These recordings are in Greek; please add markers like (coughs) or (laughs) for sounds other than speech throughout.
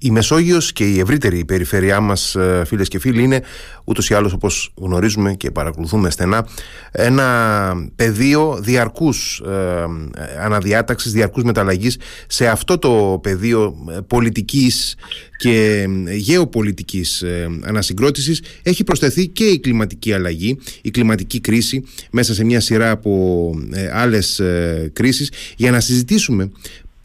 Η Μεσόγειος και η ευρύτερη περιφέρειά μας ε, φίλες και φίλοι είναι ούτως ή άλλως όπως γνωρίζουμε και παρακολουθούμε στενά ένα πεδίο διαρκούς ε, αναδιάταξης, διαρκούς μεταλλαγής σε αυτό το πεδίο ε, πολιτικής και γεωπολιτικής ανασυγκρότησης. Έχει προσθεθεί και η κλιματική αλλαγή, η κλιματική κρίση μέσα σε μια σειρά από άλλες κρίσεις. Για να συζητήσουμε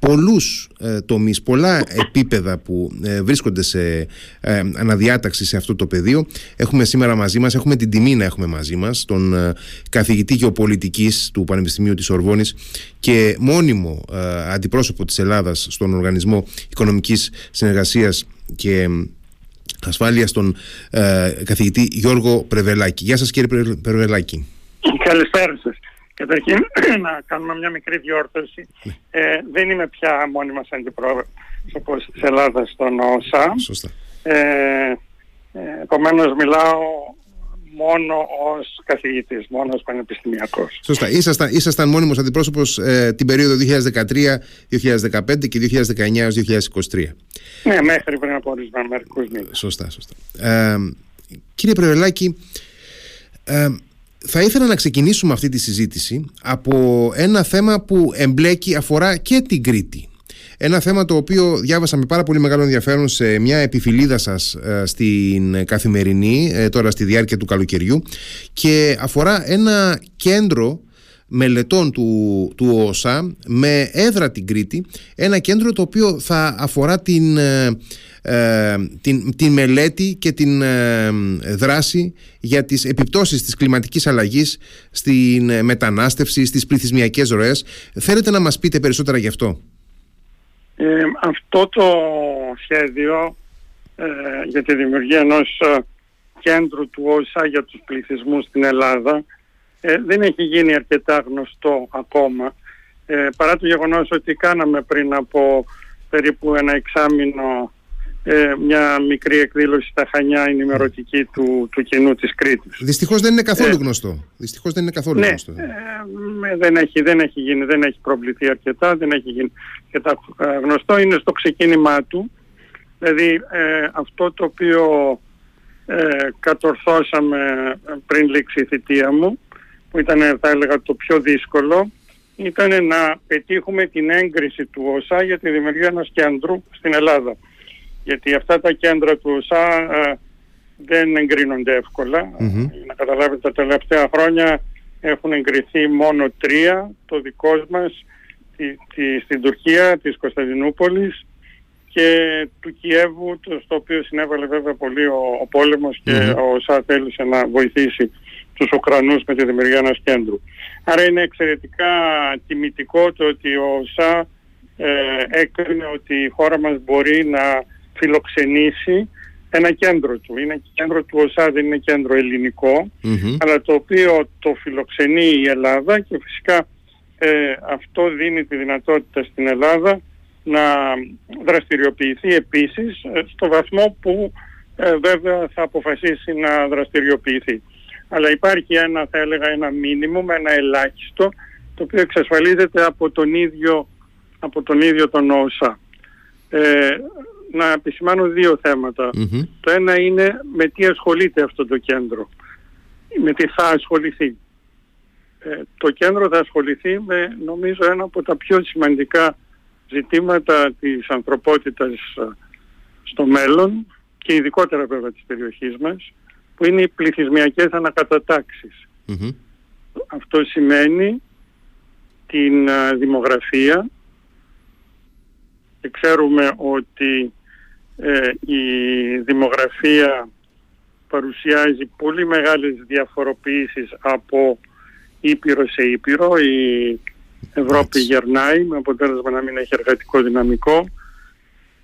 πολλούς ε, τομείς, πολλά επίπεδα που ε, βρίσκονται σε ε, αναδιάταξη σε αυτό το πεδίο. Έχουμε σήμερα μαζί μας, έχουμε την τιμή να έχουμε μαζί μας τον ε, καθηγητή γεωπολιτικής του Πανεπιστημίου της Ορβόνης και μόνιμο ε, αντιπρόσωπο της Ελλάδας στον Οργανισμό Οικονομικής Συνεργασίας και Ασφάλειας τον καθηγητή Γιώργο Πρεβελάκη. Γεια σας κύριε Πρεβελάκη. Καλησπέρα σας. Καταρχήν (clears throat) να κάνουμε μια μικρή διόρθωση. Ναι. Ε, δεν είμαι πια μόνιμος αντιπρόσωπος της Ελλάδας στον ΟΣΑ. Σωστά. Ε, ε, επομένως μιλάω μόνο ως καθηγητής, μόνο ως πανεπιστημιακός. Σωστά. Ήσασταν, ήσασταν μόνιμος αντιπρόσωπος ε, την περίοδο 2013-2015 και 2019-2023. Ναι, μέχρι πριν από ορισμένα μερικούς μήνες. Σωστά, σωστά. Ε, κύριε Πρεβελάκη, ε, θα ήθελα να ξεκινήσουμε αυτή τη συζήτηση από ένα θέμα που εμπλέκει, αφορά και την Κρήτη. Ένα θέμα το οποίο διάβασα με πάρα πολύ μεγάλο ενδιαφέρον σε μια επιφυλίδα σας ε, στην καθημερινή, ε, τώρα στη διάρκεια του καλοκαιριού και αφορά ένα κέντρο μελετών του, του ΟΣΑ με έδρα την Κρήτη, ένα κέντρο το οποίο θα αφορά την ε, ε, την, την μελέτη και την ε, δράση για τις επιπτώσεις της κλιματικής αλλαγής στην ε, μετανάστευση, στις πληθυσμιακές ροές. Θέλετε να μας πείτε περισσότερα γι' αυτό; αυτό το σχέδιο για τη δημιουργία ενός κέντρου του ΩΣΑ για τους πληθυσμούς στην Ελλάδα δεν έχει γίνει αρκετά γνωστό ακόμα παρά το γεγονός ότι κάναμε πριν από περίπου ένα εξάμεινο ε, μια μικρή εκδήλωση στα Χανιά ενημερωτική του, του κοινού της Κρήτης. Δυστυχώς δεν είναι καθόλου ε, γνωστό. Δυστυχώς δεν είναι καθόλου ναι, γνωστό. Ε, δεν, έχει, δεν έχει γίνει, δεν έχει προβληθεί αρκετά, δεν έχει γίνει αρκετά ε, γνωστό. Είναι στο ξεκίνημά του. Δηλαδή ε, αυτό το οποίο ε, κατορθώσαμε πριν λήξει η θητεία μου, που ήταν θα έλεγα το πιο δύσκολο, ήταν να πετύχουμε την έγκριση του ΟΣΑ για τη δημιουργία ενός κέντρου στην Ελλάδα. Γιατί αυτά τα κέντρα του ΩΣΑ ε, δεν εγκρίνονται Να καταλάβετε τα τελευταία χρόνια έχουν εγκριθεί μόνο τρία, το δικό μας τη, στην Τουρκία, της Κωνσταντινούπολης και του Κιέβου, το, στο οποίο συνέβαλε βέβαια πολύ ο, ο πόλεμος και ο ΩΣΑ θέλησε να βοηθήσει τους Ουκρανούς με τη δημιουργία ενός κέντρου. Άρα είναι εξαιρετικά τιμητικό το ότι ο ΩΣΑ ε, έκρινε ότι η χώρα μας μπορεί να φιλοξενήσει ένα κέντρο του. Είναι κέντρο του ΟΣΑ, δεν είναι κέντρο αλλά το οποίο το φιλοξενεί η Ελλάδα και φυσικά ε, αυτό δίνει τη δυνατότητα στην Ελλάδα να δραστηριοποιηθεί επίσης ε, στο βαθμό που ε, βέβαια θα αποφασίσει να δραστηριοποιηθεί. Αλλά υπάρχει ένα, θα έλεγα, ένα μήνυμο, ένα ελάχιστο, το οποίο εξασφαλίζεται από τον ίδιο, από τον, ίδιο τον ΟΣΑ. Ε, να επισημάνω δύο Το ένα είναι με τι ασχολείται αυτό το κέντρο. Με τι θα ασχοληθεί. Ε, το κέντρο θα ασχοληθεί με νομίζω ένα από τα πιο σημαντικά ζητήματα της ανθρωπότητας ε, στο μέλλον και ειδικότερα βέβαια της περιοχής μας που είναι οι πληθυσμιακές Αυτό σημαίνει την ε, δημογραφία και ξέρουμε ότι ε, η δημογραφία παρουσιάζει πολύ μεγάλες διαφοροποιήσεις από Ήπειρο σε Ήπειρο. Η Ευρώπη γερνάει με αποτέλεσμα να μην έχει εργατικό δυναμικό.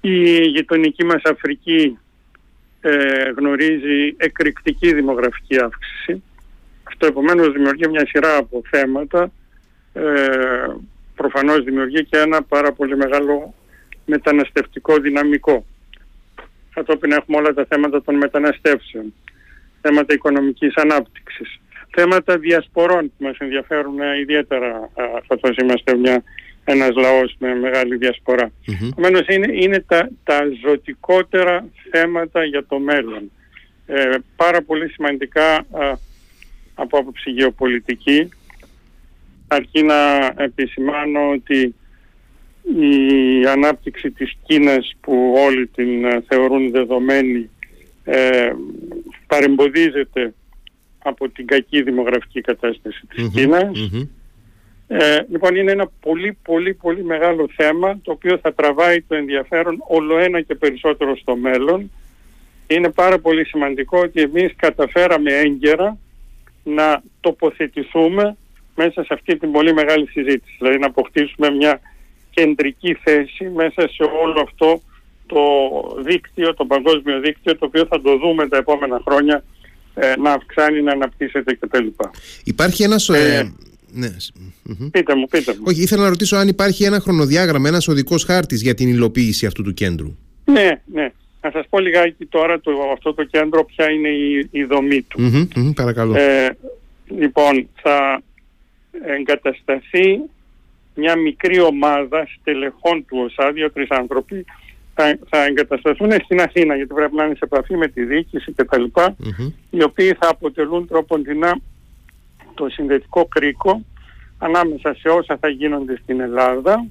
Η γειτονική μας Αφρική ε, γνωρίζει εκρηκτική δημογραφική αύξηση. Αυτό επομένως δημιουργεί μια σειρά από θέματα. Ε, προφανώς δημιουργεί και ένα πάρα πολύ μεγάλο μεταναστευτικό δυναμικό κατόπιν έχουμε όλα τα θέματα των μεταναστεύσεων, θέματα οικονομικής ανάπτυξης, θέματα διασπορών που μας ενδιαφέρουν ιδιαίτερα καθώς είμαστε μια ένας λαός με μεγάλη διασπορά. Επομένως είναι, είναι τα, τα ζωτικότερα θέματα για το μέλλον. Ε, πάρα πολύ σημαντικά από άποψη γεωπολιτική. Αρκεί να επισημάνω ότι η ανάπτυξη της Κίνας που όλοι την ε, θεωρούν δεδομένη ε, παρεμποδίζεται από την κακή δημογραφική κατάσταση της mm κινας Ε, λοιπόν είναι ένα πολύ πολύ πολύ μεγάλο θέμα το οποίο θα τραβάει το ενδιαφέρον όλο ένα και περισσότερο στο μέλλον. Είναι πάρα πολύ σημαντικό ότι εμείς καταφέραμε έγκαιρα να τοποθετηθούμε μέσα σε αυτή την πολύ μεγάλη συζήτηση. Δηλαδή να αποκτήσουμε μια κεντρική θέση μέσα σε όλο αυτό το δίκτυο, το παγκόσμιο δίκτυο, το οποίο θα το δούμε τα επόμενα χρόνια ε, να αυξάνει, να αναπτύσσεται κτλ. Υπάρχει ένας... Ε, ε ναι. Πείτε μου, πείτε μου. Όχι, ήθελα να ρωτήσω αν υπάρχει ένα χρονοδιάγραμμα, ένας οδικός χάρτης για την υλοποίηση αυτού του κέντρου. Ναι, ναι. Να σας πω λιγάκι τώρα το, αυτό το κέντρο ποια είναι η, η δομή του. παρακαλώ. Ε, λοιπόν, θα εγκατασταθεί μια μικρή ομάδα στελεχών του ΟΣΑ, δύο-τρεις άνθρωποι, θα, θα εγκατασταθούν στην Αθήνα γιατί πρέπει να είναι σε επαφή με τη διοίκηση κτλ. Mm-hmm. Οι οποίοι θα αποτελούν τρόποντινά το συνδετικό κρίκο ανάμεσα σε όσα θα γίνονται στην Ελλάδα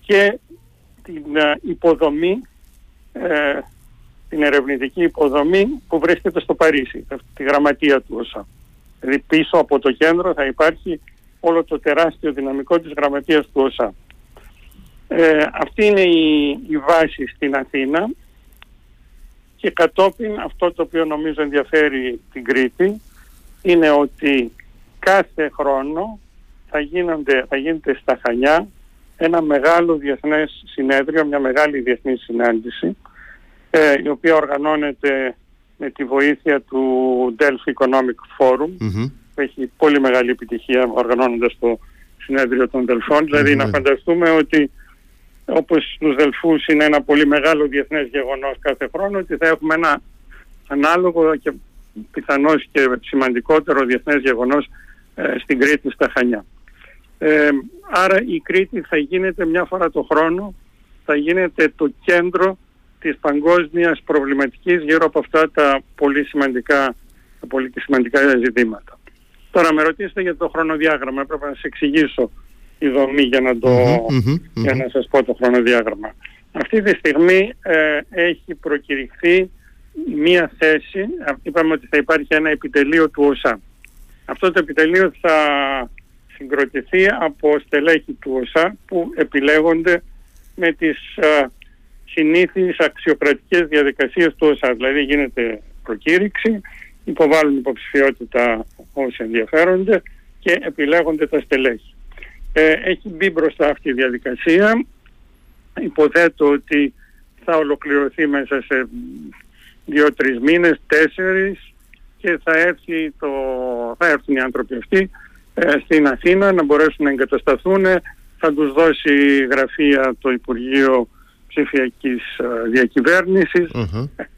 και την uh, υποδομή, ε, την ερευνητική υποδομή που βρίσκεται στο Παρίσι, τη γραμματεία του ΩΣΑ. Δηλαδή πίσω από το κέντρο θα υπάρχει όλο το τεράστιο δυναμικό της γραμματείας του ΩΣΑ. Ε, αυτή είναι η, η βάση στην Αθήνα και κατόπιν αυτό το οποίο νομίζω ενδιαφέρει την Κρήτη είναι ότι κάθε χρόνο θα, γίνονται, θα γίνεται στα Χανιά ένα μεγάλο διεθνές συνέδριο, μια μεγάλη διεθνή συνάντηση ε, η οποία οργανώνεται με τη βοήθεια του Delphi Economic Forum που έχει πολύ μεγάλη επιτυχία οργανώνοντας το συνέδριο των Δελφών. Δηλαδή να φανταστούμε ότι όπως στους Δελφούς είναι ένα πολύ μεγάλο διεθνές γεγονός κάθε χρόνο ότι θα έχουμε ένα ανάλογο και πιθανώς και σημαντικότερο διεθνές γεγονός ε, στην Κρήτη στα Χανιά. Ε, άρα η Κρήτη θα γίνεται μια φορά το χρόνο, θα γίνεται το κέντρο της παγκόσμιας προβληματικής γύρω από αυτά τα πολύ σημαντικά, τα πολύ σημαντικά ζητήματα. Τώρα με ρωτήσετε για το χρονοδιάγραμμα, έπρεπε να σας εξηγήσω η δομή για να, το, για να σας πω το χρονοδιάγραμμα. Αυτή τη στιγμή ε, έχει προκηρυχθεί μία θέση, είπαμε ότι θα υπάρχει ένα επιτελείο του ΟΣΑ. Αυτό το επιτελείο θα συγκροτηθεί από στελέχη του ΟΣΑ που επιλέγονται με τις ε, συνήθεις αξιοκρατικές διαδικασίες του ΟΣΑ. Δηλαδή γίνεται προκήρυξη, υποβάλλουν υποψηφιότητα όσοι ενδιαφέρονται και επιλέγονται τα στελέχη. Ε, έχει μπει μπροστά αυτή η διαδικασία. Υποθέτω ότι θα ολοκληρωθεί μέσα σε δύο-τρεις μήνες, τέσσερις και θα, έρθει το, θα έρθουν οι άνθρωποι αυτοί ε, στην Αθήνα να μπορέσουν να εγκατασταθούν. Θα τους δώσει γραφεία το Υπουργείο ψηφιακής ε, διακυβέρνησης.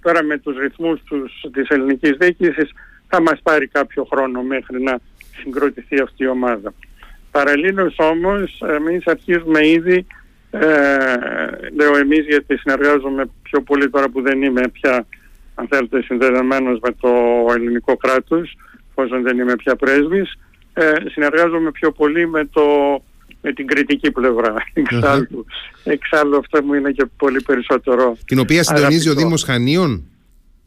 Τώρα με τους ρυθμούς τους, της ελληνικής διοίκησης θα μας πάρει κάποιο χρόνο μέχρι να συγκροτηθεί αυτή η ομάδα. Παραλλήλως όμως εμείς αρχίζουμε ήδη, ε, λέω εμείς γιατί συνεργάζομαι πιο πολύ τώρα που δεν είμαι πια αν θέλετε συνδεδεμένος με το ελληνικό κράτος, εφόσον δεν είμαι πια πρέσβης, ε, συνεργάζομαι πιο πολύ με το με την κριτική πλευρά. Εξάλλου, εξάλλου αυτό μου είναι και πολύ περισσότερο. Την οποία συντονίζει ο Δήμος Χανίων;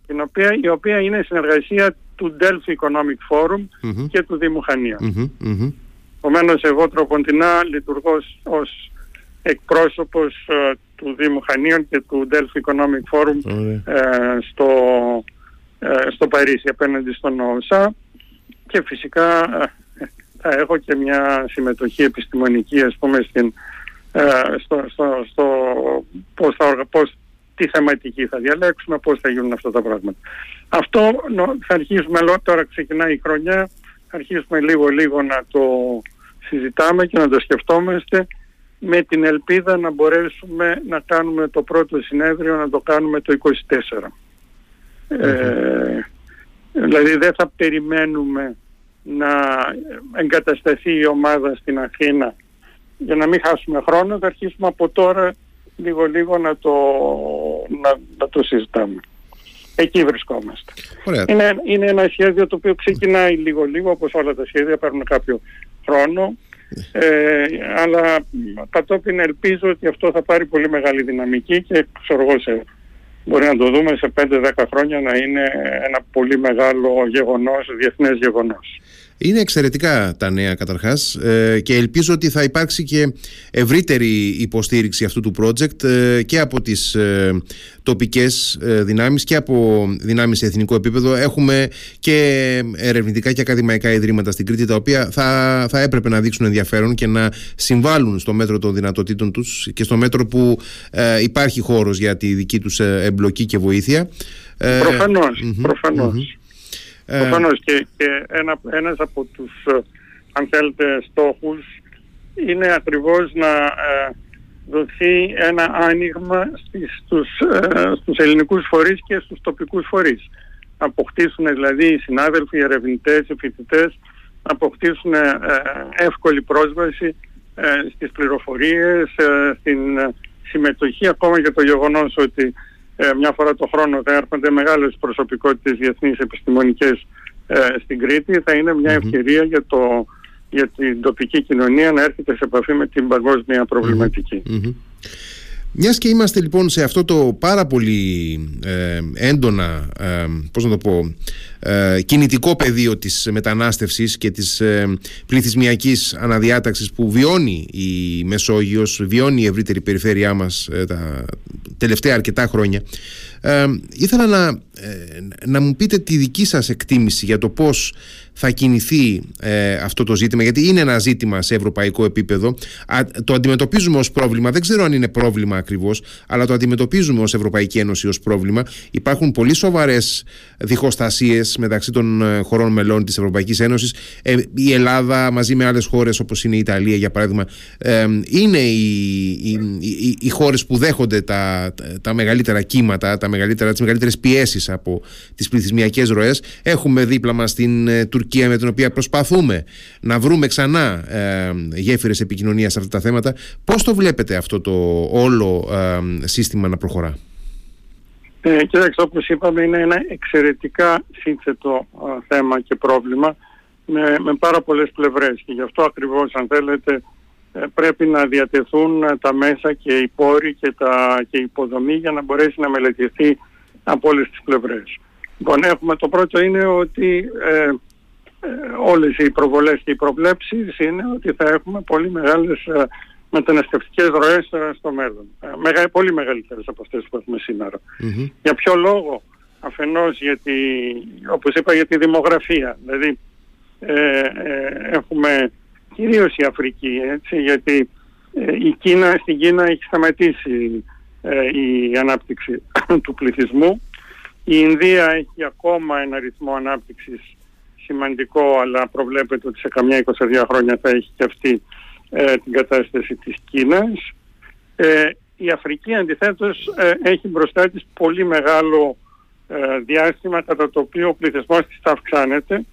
Την οποία, η οποία είναι συνεργασία του Delphi Economic Forum και του Δήμου Χανίων. Mm-hmm. Επομένως, εγώ τροποντινά λειτουργώ ως εκπρόσωπος ε, του Δήμου Χανίων και του Delphi Economic Forum ε, στο, ε, στο Παρίσι απέναντι στον ΟΣΑ και φυσικά θα έχω και μια συμμετοχή επιστημονική ας πούμε στην, ε, στο, στο, στο πώς θα, πώς, τι θεματική θα διαλέξουμε, πώς θα γίνουν αυτά τα πράγματα. Αυτό θα αρχίσουμε, τώρα ξεκινάει η χρονιά, θα αρχίσουμε λίγο λίγο να το συζητάμε και να το σκεφτόμαστε με την ελπίδα να μπορέσουμε να κάνουμε το πρώτο συνέδριο, να το κάνουμε το 24. Ε, δηλαδή δεν θα περιμένουμε να εγκατασταθεί η ομάδα στην Αθήνα για να μην χάσουμε χρόνο θα αρχίσουμε από τώρα λίγο λίγο να το, να, να το συζητάμε. Εκεί βρισκόμαστε. Είναι, είναι ένα σχέδιο το οποίο ξεκινάει λίγο λίγο όπως όλα τα σχέδια παίρνουν κάποιο χρόνο ε, αλλά κατόπιν ελπίζω ότι αυτό θα πάρει πολύ μεγάλη δυναμική και ξέρω εγώ σε, μπορεί να το δούμε σε 5-10 χρόνια να είναι ένα πολύ μεγάλο γεγονός, διεθνές γεγονός. Είναι εξαιρετικά τα νέα καταρχάς ε, και ελπίζω ότι θα υπάρξει και ευρύτερη υποστήριξη αυτού του project ε, και από τις ε, τοπικές δυνάμεις και από δυνάμεις σε εθνικό επίπεδο. Έχουμε και ερευνητικά και ακαδημαϊκά ιδρύματα στην Κρήτη τα οποία θα, θα έπρεπε να δείξουν ενδιαφέρον και να συμβάλλουν στο μέτρο των δυνατοτήτων τους και στο μέτρο που υπάρχει χώρος για τη δική τους εμπλοκή και βοήθεια. προφανώς. Ε, Προφανώς και, και ένα, ένας από τους, ε, αν θέλετε, στόχους είναι ακριβώς να ε, δοθεί ένα άνοιγμα στις, στους, ε, στους ελληνικούς φορείς και στους τοπικούς φορείς. Να αποκτήσουν δηλαδή οι συνάδελφοι, οι ερευνητές, οι φοιτητές, να αποκτήσουν εύκολη πρόσβαση στις πληροφορίες, στην συμμετοχή, ακόμα και το γεγονός ότι ε, μια φορά το χρόνο θα έρχονται μεγάλες προσωπικότητες διεθνείς επιστημονικές ε, στην Κρήτη. Θα είναι μια ευκαιρία για, το, για την τοπική κοινωνία να έρχεται σε επαφή με την παγκόσμια Μιας και είμαστε λοιπόν σε αυτό το πάρα πολύ ε, έντονα, ε, πώς να το πω, ε, κινητικό πεδίο της μετανάστευσης και της ε, πληθυσμιακής αναδιάταξης που βιώνει η Μεσόγειος, βιώνει η ευρύτερη περιφέρειά μας ε, τα τελευταία αρκετά χρόνια, ήθελα να, να μου πείτε τη δική σας εκτίμηση για το πώς θα κινηθεί ε, αυτό το ζήτημα, γιατί είναι ένα ζήτημα σε ευρωπαϊκό επίπεδο. το αντιμετωπίζουμε ως πρόβλημα. Δεν ξέρω αν είναι πρόβλημα ακριβώς, αλλά το αντιμετωπίζουμε ως Ευρωπαϊκή Ένωση ως πρόβλημα. Υπάρχουν πολύ σοβαρές διχοστασίες μεταξύ των ε, χωρών μελών της Ευρωπαϊκής Ένωσης. Ε, η Ελλάδα μαζί με άλλες χώρες όπως είναι η Ιταλία, για παράδειγμα, ε, είναι οι, οι, οι, οι χώρες που δέχονται τα, τα μεγαλύτερα κύματα, τα μεγαλύτερα, τις μεγαλύτερες πιέσεις από τις πληθυσμιακές ροές. Έχουμε δίπλα μας την Τουρκία με την οποία προσπαθούμε να βρούμε ξανά ε, γέφυρες επικοινωνίας σε αυτά τα θέματα. Πώς το βλέπετε αυτό το όλο ε, σύστημα να προχωρά; Ε, κοιτάξτε, όπως είπαμε, είναι ένα εξαιρετικά σύνθετο ε, θέμα και πρόβλημα με, με πάρα πολλές πλευρές και γι' αυτό ακριβώς, αν θέλετε, ε, πρέπει να διατεθούν τα μέσα και οι πόροι και, τα, και η υποδομή για να μπορέσει να μελετηθεί από όλες τις πλευρές. Λοιπόν, έχουμε, το πρώτο είναι ότι ε, ε, όλες οι προβολές και οι προβλέψεις είναι ότι θα έχουμε πολύ μεγάλες ε, μεταναστευτικές ροές ε, στο μέλλον. Μεγα, πολύ μεγαλύτερες από αυτές που έχουμε Για ποιο λόγο; Αφενός γιατί, όπως είπα, για τη δημογραφία. Δηλαδή ε, έχουμε κυρίως η Αφρική, έτσι, γιατί η Κίνα, στην Κίνα έχει σταματήσει η ανάπτυξη (coughs) του πληθυσμού. Η Ινδία έχει ακόμα ένα ρυθμό ανάπτυξης σημαντικό, αλλά προβλέπεται ότι σε καμιά 22 χρόνια θα έχει και αυτή ε, την κατάσταση της Κίνας. Ε, η Αφρική αντιθέτως ε, έχει μπροστά της πολύ μεγάλο ε, διάστημα κατά το οποίο ο πληθυσμός της θα αυξάνεται.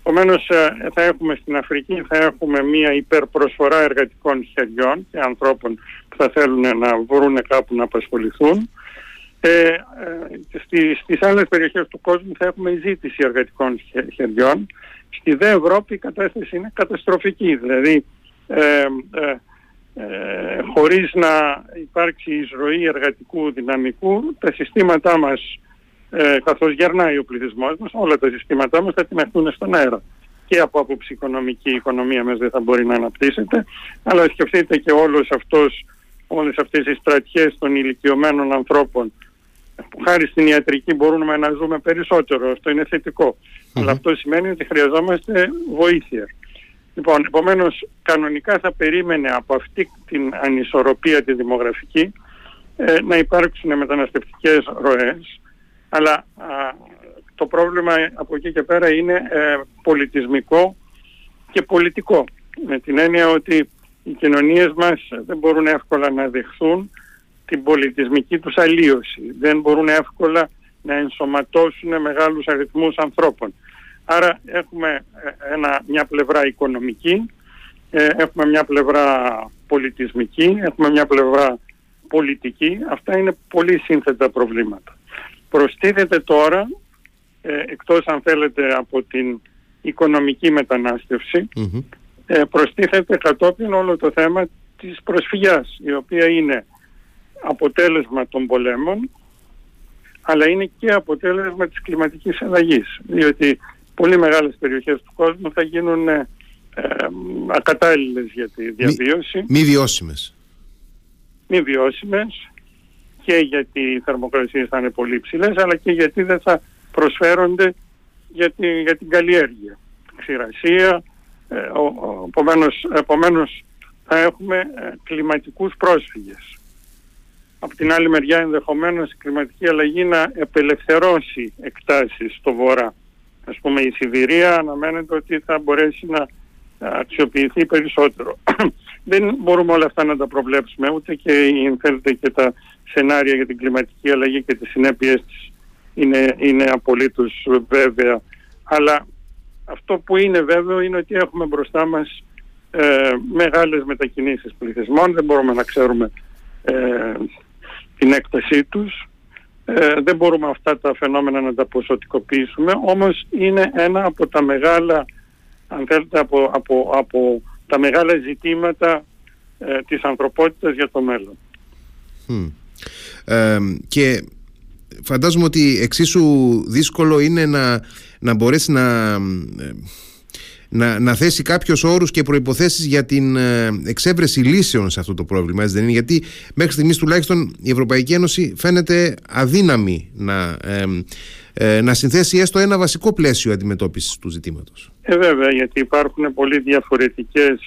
Επομένως θα έχουμε στην Αφρική θα έχουμε μια υπερπροσφορά εργατικών χεριών και ανθρώπων που θα θέλουν να βρουν κάπου να απασχοληθούν. Ε, ε, στις, στις άλλες περιοχές του κόσμου θα έχουμε ζήτηση εργατικών χεριών. Στη ΔΕ Ευρώπη η κατάσταση είναι καταστροφική. Δηλαδή ε, ε, ε, χωρίς να υπάρξει εισρωή εργατικού δυναμικού τα συστήματά μας ε, καθώς γερνάει ο πληθυσμός μας όλα τα συστήματά μας θα τιμεχθούν στον αέρα και από άποψη οικονομική η οικονομία μας δεν θα μπορεί να αναπτύσσεται αλλά σκεφτείτε και όλος αυτός όλες αυτές οι στρατιές των ηλικιωμένων ανθρώπων που χάρη στην ιατρική μπορούμε να ζούμε περισσότερο. Αυτό είναι Αλλά αυτό σημαίνει ότι χρειαζόμαστε βοήθεια. Λοιπόν, επομένως, κανονικά θα περίμενε από αυτή την ανισορροπία τη δημογραφική ε, να υπάρξουν μεταναστευτικές ροές, αλλά το πρόβλημα από εκεί και πέρα είναι ε, πολιτισμικό και πολιτικό. Με την έννοια ότι οι κοινωνίες μας δεν μπορούν εύκολα να δεχθούν την πολιτισμική τους αλλίωση. Δεν μπορούν εύκολα να ενσωματώσουν μεγάλους αριθμούς ανθρώπων. Άρα έχουμε ε, ένα, μια πλευρά οικονομική ε, έχουμε μια πλευρά πολιτισμική, έχουμε μια πλευρά πολιτική. Αυτά είναι πολύ σύνθετα προβλήματα. Προστίθεται τώρα, ε, εκτός αν θέλετε από την οικονομική ε, προστίθεται κατόπιν όλο το θέμα της προσφυγιάς, η οποία είναι αποτέλεσμα των πολέμων, αλλά είναι και αποτέλεσμα της κλιματικής αλλαγής, διότι πολύ μεγάλες περιοχές του κόσμου θα γίνουν ε, ακατάλληλες για τη διαβίωση. Μη, μη βιώσιμες. Μη βιώσιμες και γιατί οι θερμοκρασίες θα είναι πολύ ψηλές, αλλά και γιατί δεν θα προσφέρονται για, για την καλλιέργεια. Ξηρασία, ε, επομένως, επομένως θα έχουμε ε, κλιματικούς πρόσφυγες. Από την άλλη μεριά ενδεχομένως η κλιματική αλλαγή να επελευθερώσει εκτάσεις στο βορρά. Ας πούμε η Σιβηρία αναμένεται ότι θα μπορέσει να αξιοποιηθεί περισσότερο. (clears throat) Δεν μπορούμε όλα αυτά να τα προβλέψουμε, ούτε και, θέλετε, και τα σενάρια για την κλιματική αλλαγή και τις συνέπειες της είναι, είναι απολύτως βέβαια. Αλλά αυτό που είναι βέβαιο είναι ότι έχουμε μπροστά μας ε, μεγάλες μετακινήσεις πληθυσμών, δεν μπορούμε να ξέρουμε ε, την έκτασή τους, ε, δεν μπορούμε αυτά τα φαινόμενα να τα ποσοτικοποιήσουμε, όμως είναι ένα από τα μεγάλα, αν θέλετε, από, από, από τα μεγάλα ζητήματα ε, της ανθρωπότητας για το μέλλον. Ε, και φαντάζομαι ότι εξίσου δύσκολο είναι να, να μπορέσει να, να, να θέσει κάποιους όρους και προποθέσει για την ε, εξέβρεση λύσεων σε αυτό το πρόβλημα. Έτσι δεν είναι, γιατί μέχρι στιγμής τουλάχιστον η Ευρωπαϊκή Ένωση φαίνεται αδύναμη να, ε, να συνθέσει έστω ένα βασικό πλαίσιο αντιμετώπισης του ζητήματος. Ε, βέβαια, γιατί υπάρχουν πολύ διαφορετικές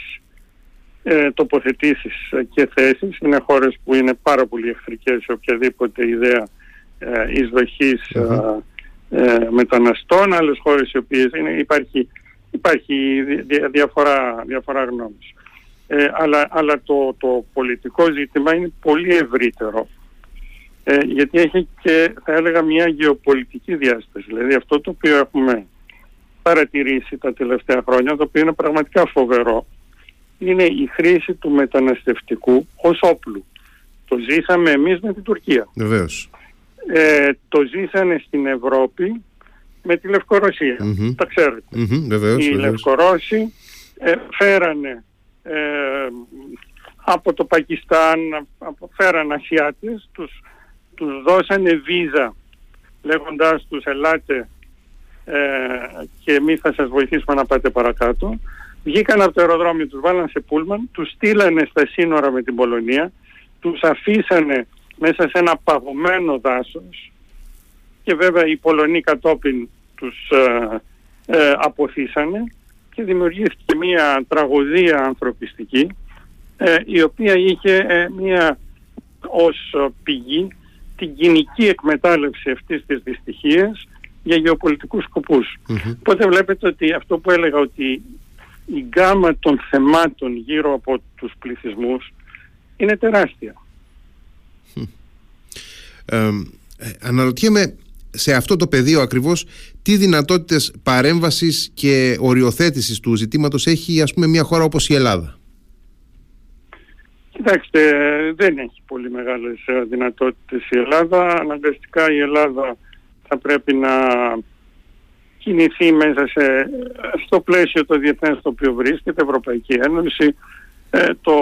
ε, τοποθετήσεις και θέσεις. Είναι χώρες που είναι πάρα πολύ εχθρικές σε οποιαδήποτε ιδέα ε, εισδοχής ε, μεταναστών, άλλες χώρες οι οποίες είναι, υπάρχει, υπάρχει διαφορά, διαφορά γνώμης. Ε, αλλά αλλά το, το πολιτικό ζήτημα είναι πολύ ευρύτερο ε, γιατί έχει και θα έλεγα μια γεωπολιτική διάσταση. Δηλαδή αυτό το οποίο έχουμε παρατηρήσει τα τελευταία χρόνια, το οποίο είναι πραγματικά φοβερό, είναι η χρήση του μεταναστευτικού ως όπλου. Το ζήσαμε εμείς με την Τουρκία. Βεβαίως ε, το ζήσανε στην Ευρώπη με τη λευκορωσια Τα ξέρετε. Βεβαίως, Οι Λευκορώσοι ε, φέρανε ε, από το Πακιστάν, από, φέραν Ασιάτες, τους, τους δώσανε βίζα λέγοντάς τους ελάτε ε, και εμείς θα σας βοηθήσουμε να πάτε παρακάτω. Βγήκαν από το αεροδρόμιο, τους βάλαν σε πούλμαν, τους στείλανε στα σύνορα με την Πολωνία, τους αφήσανε μέσα σε ένα παγωμένο δάσος και βέβαια οι Πολωνοί κατόπιν τους ε, ε, αποθήσανε και δημιουργήθηκε μια τραγωδία ανθρωπιστική ε, η οποία είχε ε, μια ως πηγή την κοινική εκμετάλλευση αυτής της δυστυχίας για γεωπολιτικούς σκοπούς. Οπότε βλέπετε ότι αυτό που έλεγα ότι η γκάμα των θεμάτων γύρω από τους πληθυσμούς είναι τεράστια. Ε, αναρωτιέμαι σε αυτό το πεδίο ακριβώς τι δυνατότητες παρέμβασης και οριοθέτησης του ζητήματος έχει ας πούμε μια χώρα όπως η Ελλάδα; Κοιτάξτε, δεν έχει πολύ μεγάλες ε, δυνατότητες η Ελλάδα. Αναγκαστικά η Ελλάδα θα πρέπει να κινηθεί μέσα σε, στο πλαίσιο το διεθνές το οποίο βρίσκεται, Ευρωπαϊκή Ένωση, ε, το,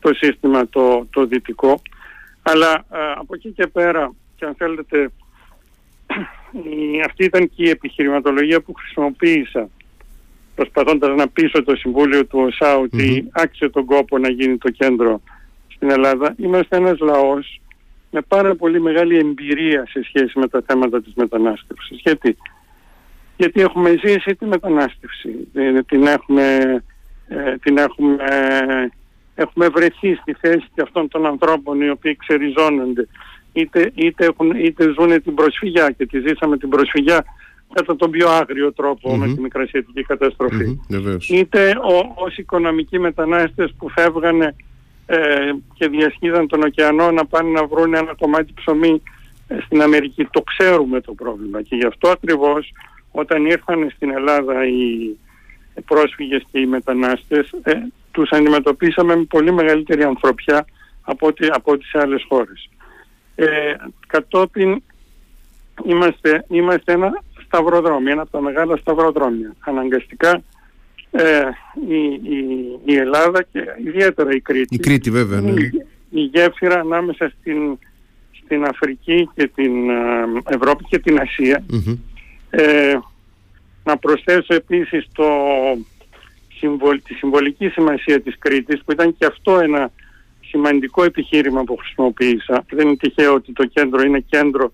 το σύστημα το, το δυτικό. Αλλά ε, από εκεί και πέρα, και αν θέλετε, αυτή ήταν και η επιχειρηματολογία που χρησιμοποίησα προσπαθώντας να πείσω το Συμβούλιο του ΟΣΑ ότι άξιζε τον κόπο να γίνει το κέντρο στην Ελλάδα. Είμαστε ένας λαός με πάρα πολύ μεγάλη εμπειρία σε σχέση με τα θέματα της μετανάστευσης. Γιατί, Γιατί έχουμε ζήσει τη μετανάστευση, ε, την έχουμε, ε, την έχουμε έχουμε βρεθεί στη θέση αυτών των ανθρώπων οι οποίοι ξεριζώνονται είτε, είτε, έχουν, είτε ζουν την προσφυγιά και τη ζήσαμε την προσφυγιά κατά τον πιο άγριο με τη μικρασιατική είτε ο, ως οικονομικοί μετανάστες που φεύγανε ε, και διασχίδαν τον ωκεανό να πάνε να βρουν ένα κομμάτι ψωμί ε, στην Αμερική. Το ξέρουμε το πρόβλημα και γι' αυτό ακριβώς όταν ήρθαν στην Ελλάδα οι, πρόσφυγες και οι μετανάστες ε, τους αντιμετωπίσαμε με πολύ μεγαλύτερη ανθρωπιά από ό,τι, από ό,τι σε άλλες χώρες. Ε, κατόπιν είμαστε, είμαστε ένα σταυροδρόμιο, ένα από τα μεγάλα σταυροδρόμια. Αναγκαστικά ε, η, η, η, Ελλάδα και ιδιαίτερα η Κρήτη. Η Κρήτη βέβαια. Ναι. Η, η γέφυρα ανάμεσα στην, στην Αφρική και την ε, Ευρώπη και την Ασία. Ε, να προσθέσω επίσης το, τη συμβολική σημασία της Κρήτης που ήταν και αυτό ένα σημαντικό επιχείρημα που χρησιμοποίησα. Δεν είναι τυχαίο ότι το κέντρο είναι κέντρο,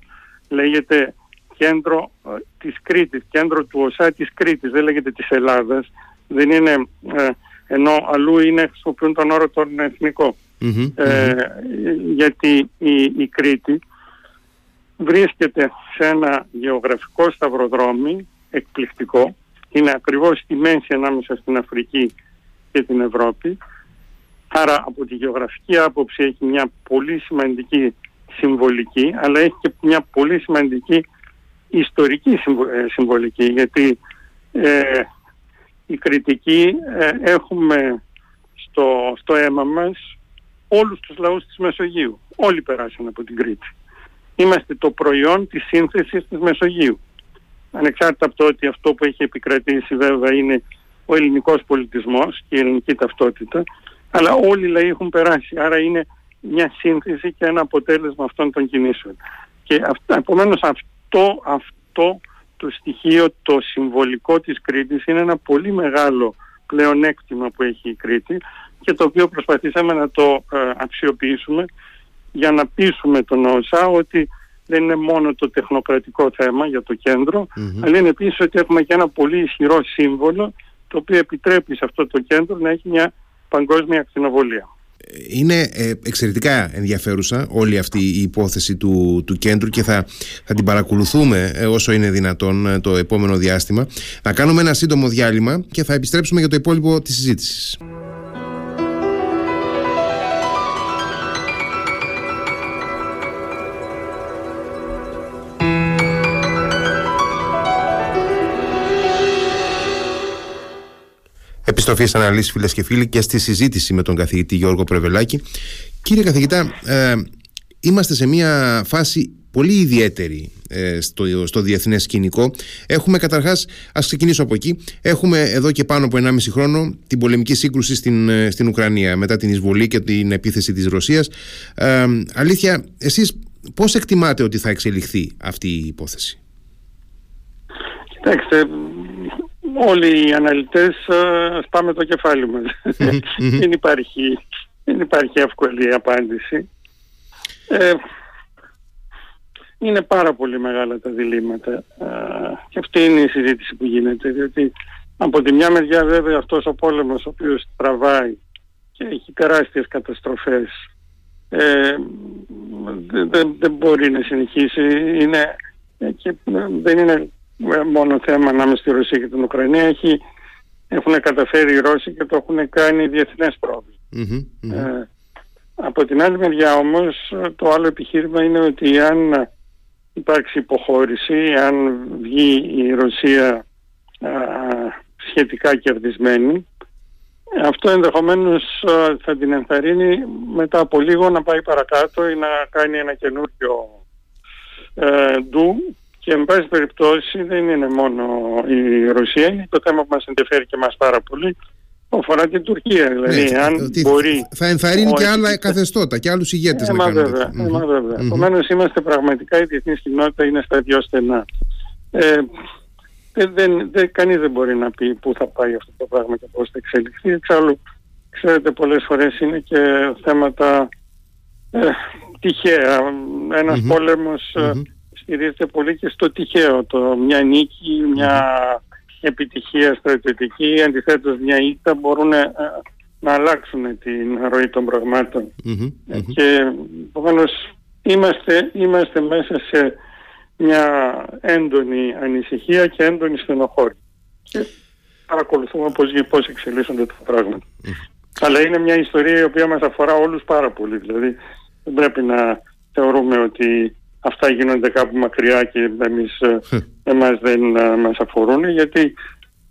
λέγεται κέντρο ε, της Κρήτης, κέντρο του ΟΣΑ της Κρήτης, δεν λέγεται της Ελλάδας. Δεν είναι, ε, ενώ αλλού είναι, χρησιμοποιούν τον όρο τον εθνικο ε, γιατί η, η Κρήτη βρίσκεται σε ένα γεωγραφικό σταυροδρόμι εκπληκτικό. Είναι ακριβώς στη μέση ανάμεσα στην Αφρική και την Ευρώπη. Άρα από τη γεωγραφική άποψη έχει μια πολύ σημαντική συμβολική, αλλά έχει και μια πολύ σημαντική ιστορική ε, συμβολική, γιατί ε, η κριτική ε, έχουμε στο, στο αίμα μας όλους τους λαούς της Μεσογείου. Όλοι περάσαν από την Κρήτη. Είμαστε το προϊόν της σύνθεσης της Μεσογείου. Ανεξάρτητα από το ότι αυτό που έχει επικρατήσει βέβαια είναι ο ελληνικός πολιτισμός και η ελληνική ταυτότητα, αλλά όλοι οι λαοί έχουν περάσει. Άρα είναι μια σύνθεση και ένα αποτέλεσμα αυτών των κινήσεων. Και αυτά, επομένως αυτό, αυτό το στοιχείο, το συμβολικό της Κρήτης είναι ένα πολύ μεγάλο πλεονέκτημα που έχει η Κρήτη και το οποίο προσπαθήσαμε να το ε, αξιοποιήσουμε για να πείσουμε τον ΩΣΑ ότι δεν είναι μόνο το τεχνοκρατικό θέμα για το κεντρο αλλά είναι επίσης ότι έχουμε και ένα πολύ ισχυρό σύμβολο το οποίο επιτρέπει σε αυτό το κέντρο να έχει μια παγκόσμια ακτινοβολία. Είναι ε, εξαιρετικά ενδιαφέρουσα όλη αυτή η υπόθεση του, του κέντρου και θα, θα την παρακολουθούμε ε, όσο είναι δυνατόν ε, το επόμενο διάστημα. Να κάνουμε ένα σύντομο διάλειμμα και θα επιστρέψουμε για το υπόλοιπο της συζήτησης. Επιστροφής στι αναλύσεις, φίλες και φίλοι, και στη συζήτηση με τον καθηγητή Γιώργο Πρεβελάκη. Κύριε καθηγητά, ε, είμαστε σε μια φάση πολύ ιδιαίτερη ε, στο, στο διεθνές σκηνικό. Έχουμε καταρχάς, ας ξεκινήσω από εκεί, έχουμε εδώ και πάνω από 1,5 χρόνο την πολεμική σύγκρουση στην, ε, στην Ουκρανία μετά την εισβολή και την επίθεση της Ρωσίας. Ε, αλήθεια, εσείς πώς εκτιμάτε ότι θα εξελιχθεί αυτή η υπόθεση; Κοιτάξτε, όλοι οι αναλυτές uh, σπάμε το κεφάλι μας. (laughs) δεν, υπάρχει, δεν υπάρχει εύκολη απάντηση. Ε, είναι πάρα πολύ μεγάλα τα διλήμματα ε, και αυτή είναι η συζήτηση που γίνεται διότι από τη μια μεριά βέβαια αυτός ο πόλεμος ο οποίος τραβάει και έχει τεράστιες καταστροφές ε, δεν, δεν μπορεί να συνεχίσει είναι, και δεν είναι ε, μόνο θέμα ανάμεσα στη Ρωσία και την Ουκρανία. Έχει, έχουν καταφέρει οι Ρώσοι και το έχουν κάνει διεθνές Ε, από την άλλη μεριά όμως το άλλο επιχείρημα είναι ότι αν υπάρξει υποχώρηση, αν βγει η Ρωσία α, σχετικά κερδισμένη, αυτό ενδεχομένως θα την ενθαρρύνει μετά από λίγο να πάει παρακάτω ή να κάνει ένα καινούριο ε, ντου και εν πάση περιπτώσει δεν είναι μόνο η Ρωσία, είναι το θέμα που μας ενδιαφέρει και μας πάρα πολύ που αφορά την Τουρκία. Δηλαδή, ναι, αν μπορεί... Θα ενθαρρύνει και άλλα καθεστώτα και άλλους ηγέτες ε, να κάνουν βέβαια, mm-hmm. ε, βέβαια. Mm-hmm. Επομένως είμαστε πραγματικά η διεθνή κοινότητα είναι στα δυο στενά. Ε, δεν, δεν, δεν, κανείς δεν μπορεί να πει πού θα πάει αυτό το πράγμα και πώς θα εξελιχθεί. Εξάλλου, ξέρετε, πολλές φορές είναι και θέματα ε, τυχαία. Ένας mm-hmm. πόλεμος mm-hmm στηρίζεται πολύ και στο τυχαίο. Το μια νίκη, μια επιτυχία στρατιωτική, αντιθέτως μια ήττα μπορούν ε, να αλλάξουν την ροή των πραγματων ε, Και επομένως είμαστε, είμαστε μέσα σε μια έντονη ανησυχία και έντονη στενοχώρη. Και παρακολουθούμε πώς, πώς εξελίσσονται τα πράγματα. Αλλά είναι μια ιστορία η οποία μας αφορά όλους πάρα πολύ. Δηλαδή δεν πρέπει να θεωρούμε ότι αυτά γίνονται κάπου μακριά και εμείς, ε, εμάς δεν ε, μας αφορούν γιατί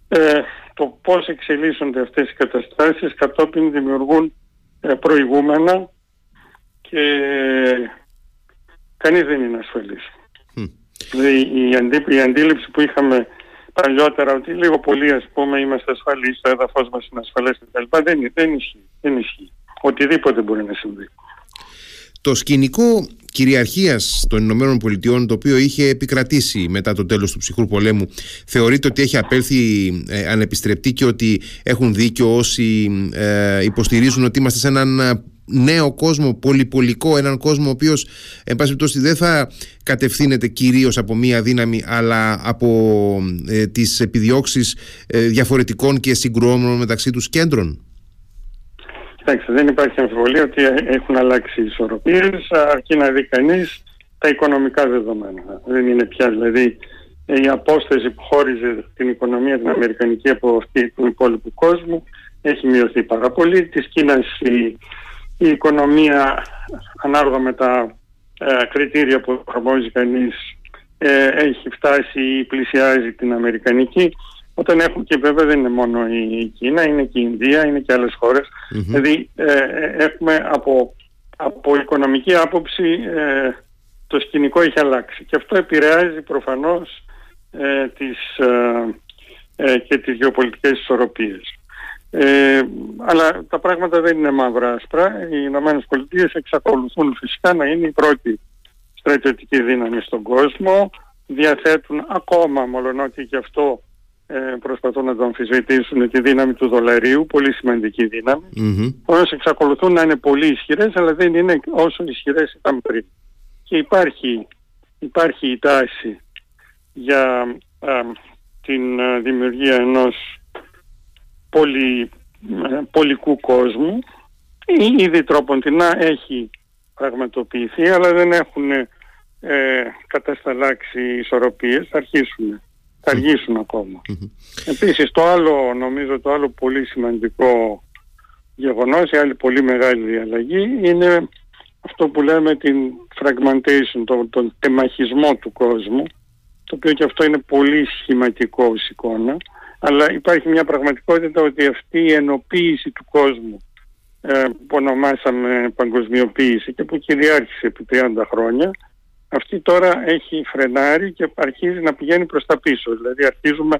ε, το πώς εξελίσσονται αυτές οι καταστάσεις κατόπιν δημιουργούν ε, προηγούμενα και κανείς δεν είναι ασφαλής. Δηλαδή η, αντί, η αντίληψη που είχαμε παλιότερα ότι λίγο πολύ ας πούμε είμαστε ασφαλείς, το έδαφος μας είναι ασφαλές κτλ. Δεν, δεν ισχύει. Δεν ισχύει. Οτιδήποτε μπορεί να συμβεί. Το σκηνικό κυριαρχίας των Ηνωμένων Πολιτειών το οποίο είχε επικρατήσει μετά το τέλος του ψυχρού πολέμου θεωρείται ότι έχει απέλθει ε, ανεπιστρεπτή και ότι έχουν δίκιο όσοι ε, υποστηρίζουν ότι είμαστε σε έναν ε, νέο κόσμο, πολυπολικό, έναν κόσμο ο οποίος εν πάση περιπτώσει δεν θα κατευθύνεται κυρίως από μία δύναμη αλλά από ε, τις επιδιώξεις ε, διαφορετικών και συγκρουόμενων μεταξύ τους κέντρων. Εντάξει, δεν υπάρχει αμφιβολία ότι έχουν αλλάξει οι ισορροπίες, αρκεί να δει κανείς τα οικονομικά δεδομένα. Δεν είναι πια δηλαδή η απόσταση που χώριζε την οικονομία την Αμερικανική από αυτή του υπόλοιπου κόσμου έχει μειωθεί πάρα πολύ. Της Κίνας η, η οικονομία ανάλογα με τα ε, κριτήρια που εφαρμόζει κανείς ε, έχει φτάσει ή πλησιάζει την Αμερικανική. Όταν έχουν και βέβαια δεν είναι μόνο η Κίνα, είναι και η Ινδία, είναι και άλλες Δηλαδή ε, ε, έχουμε από, από οικονομική άποψη ε, το σκηνικό έχει αλλάξει και αυτό επηρεάζει προφανώς ε, τις, και τις γεωπολιτικές ισορροπίες. αλλά τα πράγματα δεν είναι μαύρα άσπρα. Οι Ηνωμένες Πολιτείες εξακολουθούν φυσικά να είναι η πρώτη στρατιωτική δύναμη στον κόσμο. Διαθέτουν ακόμα, μολονότι και αυτό ε, προσπαθούν να το αμφισβητήσουν τη δύναμη του δολαρίου, πολύ σημαντική δύναμη. Mm-hmm. εξακολουθούν να είναι πολύ ισχυρές, αλλά δεν είναι όσο ισχυρές ήταν πριν. Και υπάρχει, υπάρχει η τάση για την δημιουργία ενός πολυ, πολικού κόσμου. Ήδη τρόπον την έχει πραγματοποιηθεί, αλλά δεν έχουν ε, κατασταλάξει ισορροπίες, θα αρχίσουν θα αργήσουν ακόμα. Επίσης το άλλο, νομίζω το άλλο πολύ σημαντικό γεγονός, η άλλη πολύ μεγάλη διαλλαγή είναι αυτό που λέμε την fragmentation, τον, τον τεμαχισμό του κόσμου, το οποίο και αυτό είναι πολύ σχηματικό ως εικόνα, αλλά υπάρχει μια πραγματικότητα ότι αυτή η ενοποίηση του κόσμου ε, που ονομάσαμε παγκοσμιοποίηση και που κυριάρχησε επί 30 χρόνια, αυτή τώρα έχει φρενάρει και αρχίζει να πηγαίνει προς τα πίσω. Δηλαδή αρχίζουμε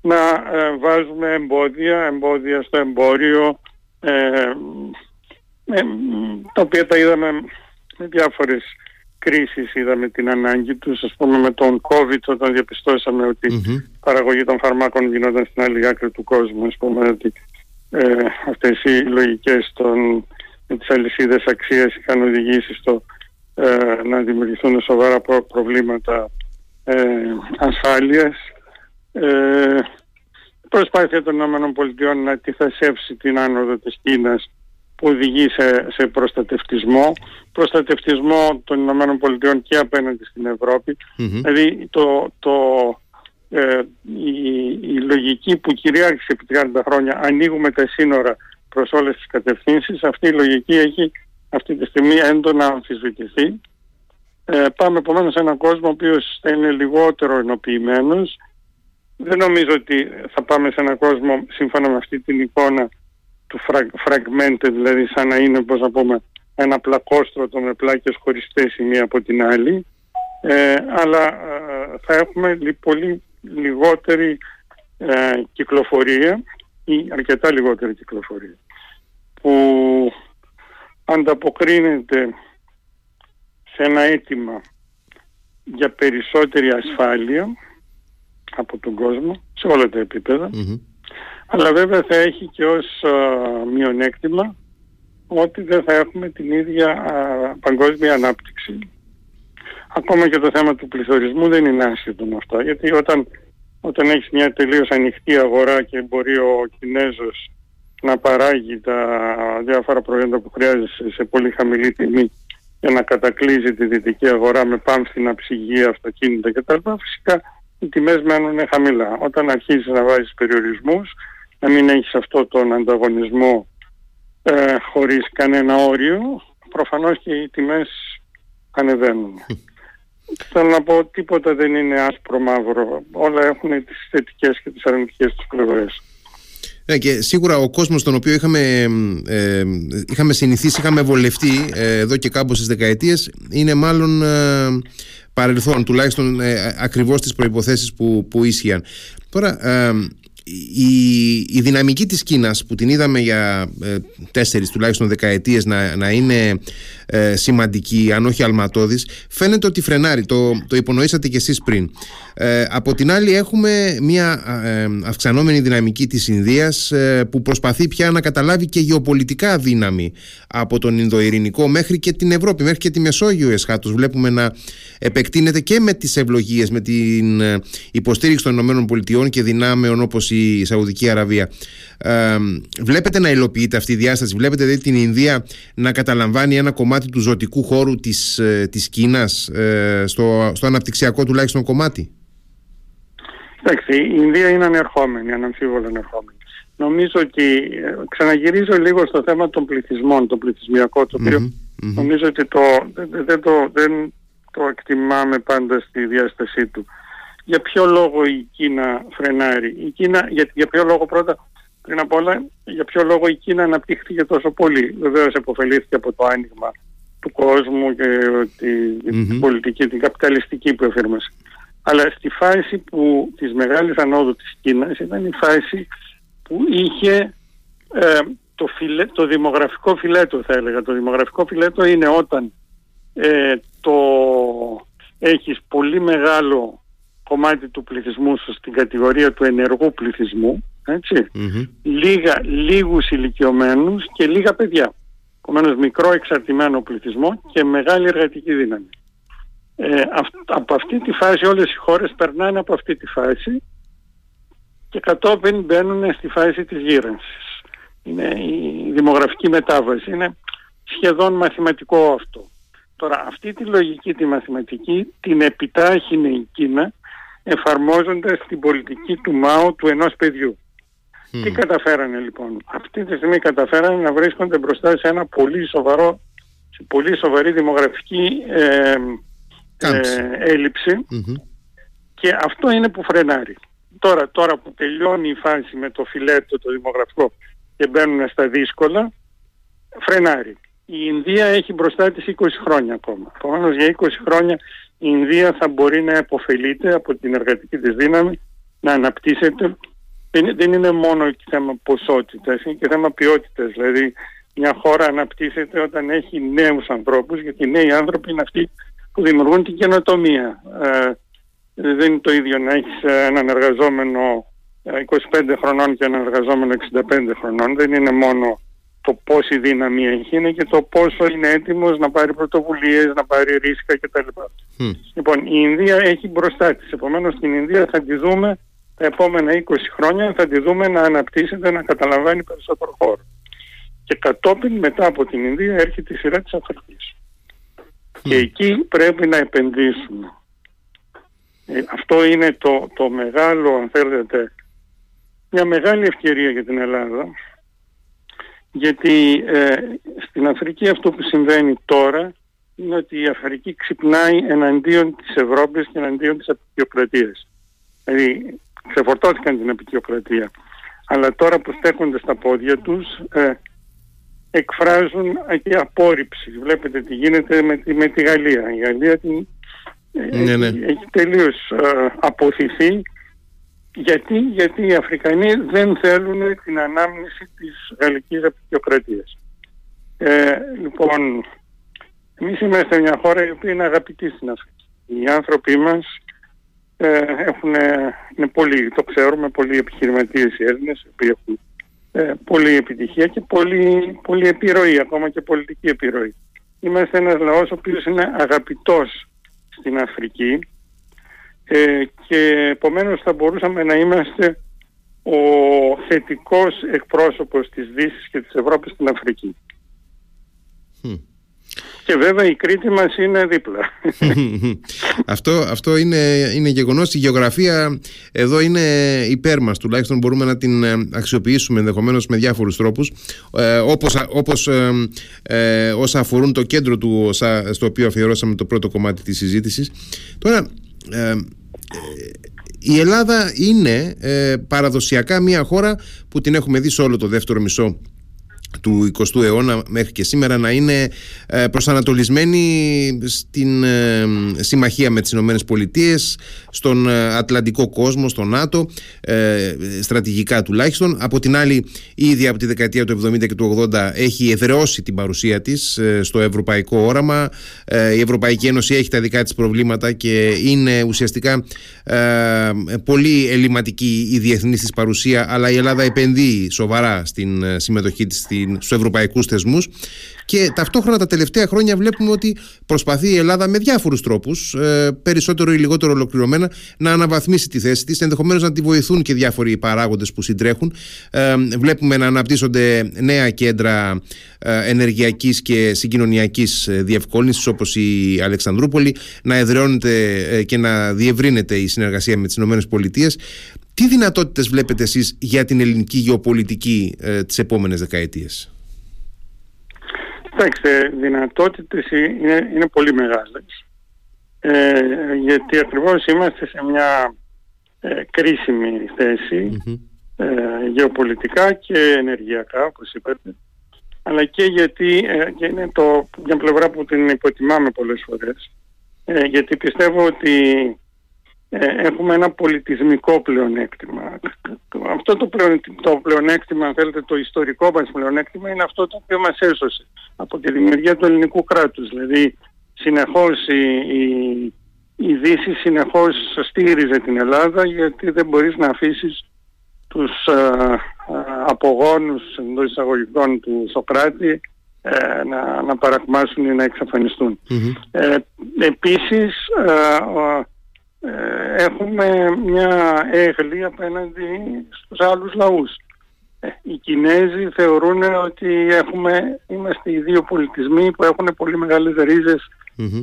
να ε, βάζουμε εμπόδια, εμπόδια στο εμπόριο, ε, ε, τα οποία τα είδαμε με διάφορες κρίσεις, είδαμε την ανάγκη τους, ας πούμε με τον COVID όταν διαπιστώσαμε ότι η παραγωγή των φαρμάκων γινόταν στην άλλη άκρη του κόσμου, ας πούμε ότι ε, αυτές οι λογικές των, με τις αλυσίδες αξίας είχαν οδηγήσει στο ε, να δημιουργηθούν σοβαρά προβλήματα ε, ασφάλειας. Ε, προσπάθεια των ΗΠΑ να αντιθασέψει την άνοδο της Κίνας που οδηγεί σε, προστατευτισμό. Προστατευτισμό των ΗΠΑ και απέναντι στην Ευρώπη. Δηλαδή το, το, ε, η, η, λογική που κυριάρχησε επί 30 χρόνια ανοίγουμε τα σύνορα προς όλες τις κατευθύνσεις αυτή η λογική έχει αυτή τη στιγμή έντονα αμφισβητηθεί. Ε, πάμε επομένως σε έναν κόσμο ο οποίος θα είναι λιγότερο ενοποιημένος. Δεν νομίζω ότι θα πάμε σε έναν κόσμο σύμφωνα με αυτή την εικόνα του fragmented, δηλαδή σαν να είναι πώς να πούμε ένα πλακόστρωτο με πλάκες χωριστές η μία από την άλλη. Ε, αλλά ε, θα έχουμε πολύ λιγότερη ε, κυκλοφορία ή αρκετά λιγότερη κυκλοφορία που ανταποκρίνεται σε ένα αίτημα για περισσότερη ασφάλεια από τον κόσμο σε όλα τα επίπεδα αλλά βέβαια θα έχει και ως μειονέκτημα ότι δεν θα έχουμε την ίδια παγκόσμια ανάπτυξη. Ακόμα και το θέμα του πληθωρισμού δεν είναι άσχετο με αυτό γιατί όταν, όταν έχεις μια τελείως ανοιχτή αγορά και μπορεί ο Κινέζος να παράγει τα διάφορα προϊόντα που χρειάζεται σε πολύ χαμηλή τιμή για να κατακλείζει τη δυτική αγορά με πάμφθηνα ψυγεία, αυτοκίνητα κτλ. Φυσικά οι τιμές μένουν χαμηλά. Όταν αρχίζεις να βάζεις περιορισμούς, να μην έχεις αυτό τον ανταγωνισμό ε, χωρίς κανένα όριο, προφανώς και οι τιμές ανεβαίνουν. (laughs) Θέλω να πω τίποτα δεν είναι άσπρο μαύρο. Όλα έχουν τις θετικές και τις αρνητικές τους πλευρές. Ναι, και σίγουρα ο κόσμος τον οποίο είχαμε, ε, είχαμε συνηθίσει, είχαμε βολευτεί ε, εδώ και κάπου στις δεκαετίες είναι μάλλον ε, παρελθόν, τουλάχιστον ε, ακριβώς τις προϋποθέσεις που, που ίσχυαν. Τώρα, ε, η, η δυναμική της Κίνας που την είδαμε για ε, τέσσερις τουλάχιστον δεκαετίες να, να είναι ε, σημαντική αν όχι αλματώδης φαίνεται ότι φρενάρει, το, το υπονοήσατε και εσείς πριν. Ε, από την άλλη έχουμε μια ε, αυξανόμενη δυναμική της Ινδίας που προσπαθεί πια να καταλάβει και γεωπολιτικά δύναμη από τον Ινδοειρηνικό μέχρι και την Ευρώπη, μέχρι και τη Μεσόγειο εσχάτως βλέπουμε να επεκτείνεται και με τις ευλογίες, με την υποστήριξη των ΗΠΑ και δυνάμεων όπως η Σαουδική Αραβία. Ε, βλέπετε να υλοποιείται αυτή η διάσταση, βλέπετε δηλαδή την Ινδία να καταλαμβάνει ένα κομμάτι του ζωτικού χώρου της, ε, της Κίνας ε, στο, στο αναπτυξιακό τουλάχιστον κομμάτι; Εντάξει, η Ινδία είναι ανερχόμενη, αναμφίβολα ανερχόμενη. Νομίζω ότι ε, ξαναγυρίζω λίγο στο θέμα των πληθυσμών, το πληθυσμιακό, το οποιο νομίζω ότι το, δεν, το, δεν το εκτιμάμε πάντα στη διάστασή του για ποιο λόγο η Κίνα φρενάρει; Η Κίνα, για, για ποιο λόγο πρώτα, πριν απ' όλα, για ποιο λόγο η Κίνα αναπτύχθηκε τόσο πολύ; Βεβαίως επωφελήθηκε από το άνοιγμα του κόσμου και την πολιτική, την καπιταλιστική που εφήρμασε. Αλλά στη φάση που της μεγάλης ανόδου της Κίνας ήταν η φάση που είχε ε, το, φιλέ, το δημογραφικό φιλέτο θα έλεγα. Το δημογραφικό φιλέτο είναι όταν ε, το έχεις πολύ μεγάλο κομμάτι του πληθυσμού σου στην κατηγορία του ενεργού πληθυσμού, λίγα, λίγους ηλικιωμένους και λίγα παιδιά. Επομένως μικρό εξαρτημένο πληθυσμό και μεγάλη εργατική δύναμη. Ε, από αυτή τη φάση όλες οι χώρες περνάνε από αυτή τη φάση και κατόπιν μπαίνουν στη φάση της γύρανσης. Είναι η δημογραφική μετάβαση. Είναι σχεδόν μαθηματικό αυτό. Τώρα αυτή τη λογική τη μαθηματική την επιτάχυνε η Κίνα εφαρμόζοντας την πολιτική του ΜΑΟ του ενός παιδιού. Τι καταφέρανε λοιπόν; Αυτή τη στιγμή καταφέρανε να βρίσκονται μπροστά σε ένα πολύ σοβαρό, σε πολύ σοβαρή δημογραφική ε, ε, ελλειψη και αυτό είναι που φρενάρει. Τώρα, τώρα που τελειώνει η φάση με το φιλέτο το δημογραφικό και μπαίνουν στα δύσκολα, φρενάρει. Η Ινδία έχει μπροστά της 20 χρόνια ακόμα. Επομένως για 20 χρόνια η Ινδία θα μπορεί να επωφελείται από την εργατική της δύναμη, να αναπτύσσεται. Δεν, είναι μόνο θέμα ποσότητας, είναι και θέμα ποιότητας. Δηλαδή μια χώρα αναπτύσσεται όταν έχει νέους ανθρώπους, γιατί οι νέοι άνθρωποι είναι αυτοί που δημιουργούν την καινοτομία. Ε, δεν είναι το ίδιο να έχεις έναν εργαζόμενο 25 ε, χρονών και έναν εργαζόμενο 65 χρονών. Δεν είναι μόνο το πόση δύναμη έχει είναι και το πόσο είναι έτοιμος να πάρει πρωτοβουλίες, να πάρει ρίσκα κτλ. Mm. Λοιπόν, η Ινδία έχει μπροστά της. Επομένως, την Ινδία θα τη δούμε τα επόμενα 20 χρόνια, θα τη δούμε να αναπτύσσεται, να καταλαμβάνει περισσότερο χώρο. Και κατόπιν μετά από την Ινδία έρχεται η σειρά της Αφρικής. Και εκεί πρέπει να επενδύσουμε. Ε, αυτό είναι το, το μεγάλο, αν θέλετε, μια μεγάλη ευκαιρία για την Ελλάδα γιατί ε, στην Αφρική αυτό που συμβαίνει τώρα είναι ότι η Αφρική ξυπνάει εναντίον της Ευρώπης και εναντίον της απεικιοκρατίας. Δηλαδή ξεφορτώθηκαν την απεικιοκρατία. Αλλά τώρα που στέκονται στα πόδια τους ε, εκφράζουν και απόρριψη. Βλέπετε τι γίνεται με τη, με τη Γαλλία. Η Γαλλία την, ε, ναι, ναι. έχει τελείως ε, αποθηθεί γιατί, γιατί οι Αφρικανοί δεν θέλουν την ανάμνηση της γαλλικής απεικιοκρατίας. Ε, λοιπόν, εμείς είμαστε μια χώρα η οποία είναι αγαπητή στην Αφρική. Οι άνθρωποι μας ε, έχουν, είναι πολύ, το ξέρουμε, πολλοί επιχειρηματίες οι Έλληνες, οι οποίοι έχουν ε, πολλή επιτυχία και πολύ, πολύ επιρροή, ακόμα και πολιτική επιρροή. Είμαστε ένας λαός ο οποίος είναι αγαπητός στην Αφρική ε, και επομένως θα μπορούσαμε να είμαστε ο θετικός εκπρόσωπος της Δύσης και της Ευρώπης στην Αφρική. Και βέβαια η Κρήτη μας είναι δίπλα. (laughs) αυτό, αυτό είναι, είναι γεγονός. Η γεωγραφία εδώ είναι υπέρ μας. Τουλάχιστον μπορούμε να την ε, αξιοποιήσουμε ενδεχομένως με διάφορους τρόπους. Ε, όπως όπως ε, ε, όσα αφορούν το κέντρο του στο οποίο αφιερώσαμε το πρώτο κομμάτι της συζήτησης. Τώρα, ε, η Ελλάδα είναι ε, παραδοσιακά μια χώρα που την έχουμε δει σε όλο το δεύτερο μισό του 20ου αιώνα μέχρι και σήμερα να είναι ε, προσανατολισμένη στην ε, συμμαχία με τις Ηνωμένες Πολιτείες στον ε, Ατλαντικό κόσμο, στο ΝΑΤΟ στρατηγικά τουλάχιστον. Από την άλλη ήδη από τη δεκαετία του 70 και του 80 έχει εδραιώσει την παρουσία της στο ευρωπαϊκό όραμα. Η Ευρωπαϊκή Ένωση έχει τα δικά της προβλήματα και είναι ουσιαστικά πολύ ελληματική η διεθνής της παρουσία αλλά η Ελλάδα επενδύει σοβαρά στην συμμετοχή της στους ευρωπαϊκούς θεσμούς. Και ταυτόχρονα τα τελευταία χρόνια βλέπουμε ότι προσπαθεί η Ελλάδα με διάφορους τρόπους ε, περισσότερο ή λιγότερο ολοκληρωμένα να αναβαθμίσει τη θέση της ενδεχομένως να τη βοηθούν και διάφοροι παράγοντες που συντρέχουν. Ε, βλέπουμε να αναπτύσσονται νέα κέντρα ε, ενεργειακής και συγκοινωνιακής διευκόλυνσης όπως η Αλεξανδρούπολη να εδραιώνεται και να διευρύνεται η συνεργασία με τις ΗΠΑ τι δυνατότητες βλέπετε εσείς για την ελληνική γεωπολιτική ε, τις επόμενες δεκαετίες; Κοιτάξτε, δυνατότητες είναι, είναι πολύ μεγάλες. Ε, γιατί ακριβώς είμαστε σε μια ε, κρίσιμη ε, γεωπολιτικά και ενεργειακά, όπως είπατε. Αλλά και γιατί ε, και είναι το, μια πλευρά που την υποτιμάμε πολλές φορές. γιατί πιστεύω ότι ε, έχουμε ένα πολιτισμικό πλεονέκτημα. Αυτό το, το πλεονέκτημα, αν θέλετε, το ιστορικό μας πλεονέκτημα είναι αυτό το οποίο μας έσωσε από τη δημιουργία του ελληνικού κράτους. Δηλαδή, συνεχώς η, η, η Δύση συνεχώς στήριζε την Ελλάδα γιατί δεν μπορείς να αφήσεις τους α, α, απογόνους εντός εισαγωγικών του Σοκράτη ε, να, να παρακμάσουν ή να εξαφανιστούν. Ε, επίσης, ε, έχουμε μια έγλη απέναντι στους άλλους λαούς. Ε, οι Κινέζοι θεωρούν ότι έχουμε, είμαστε οι δύο πολιτισμοί που έχουν πολύ μεγάλες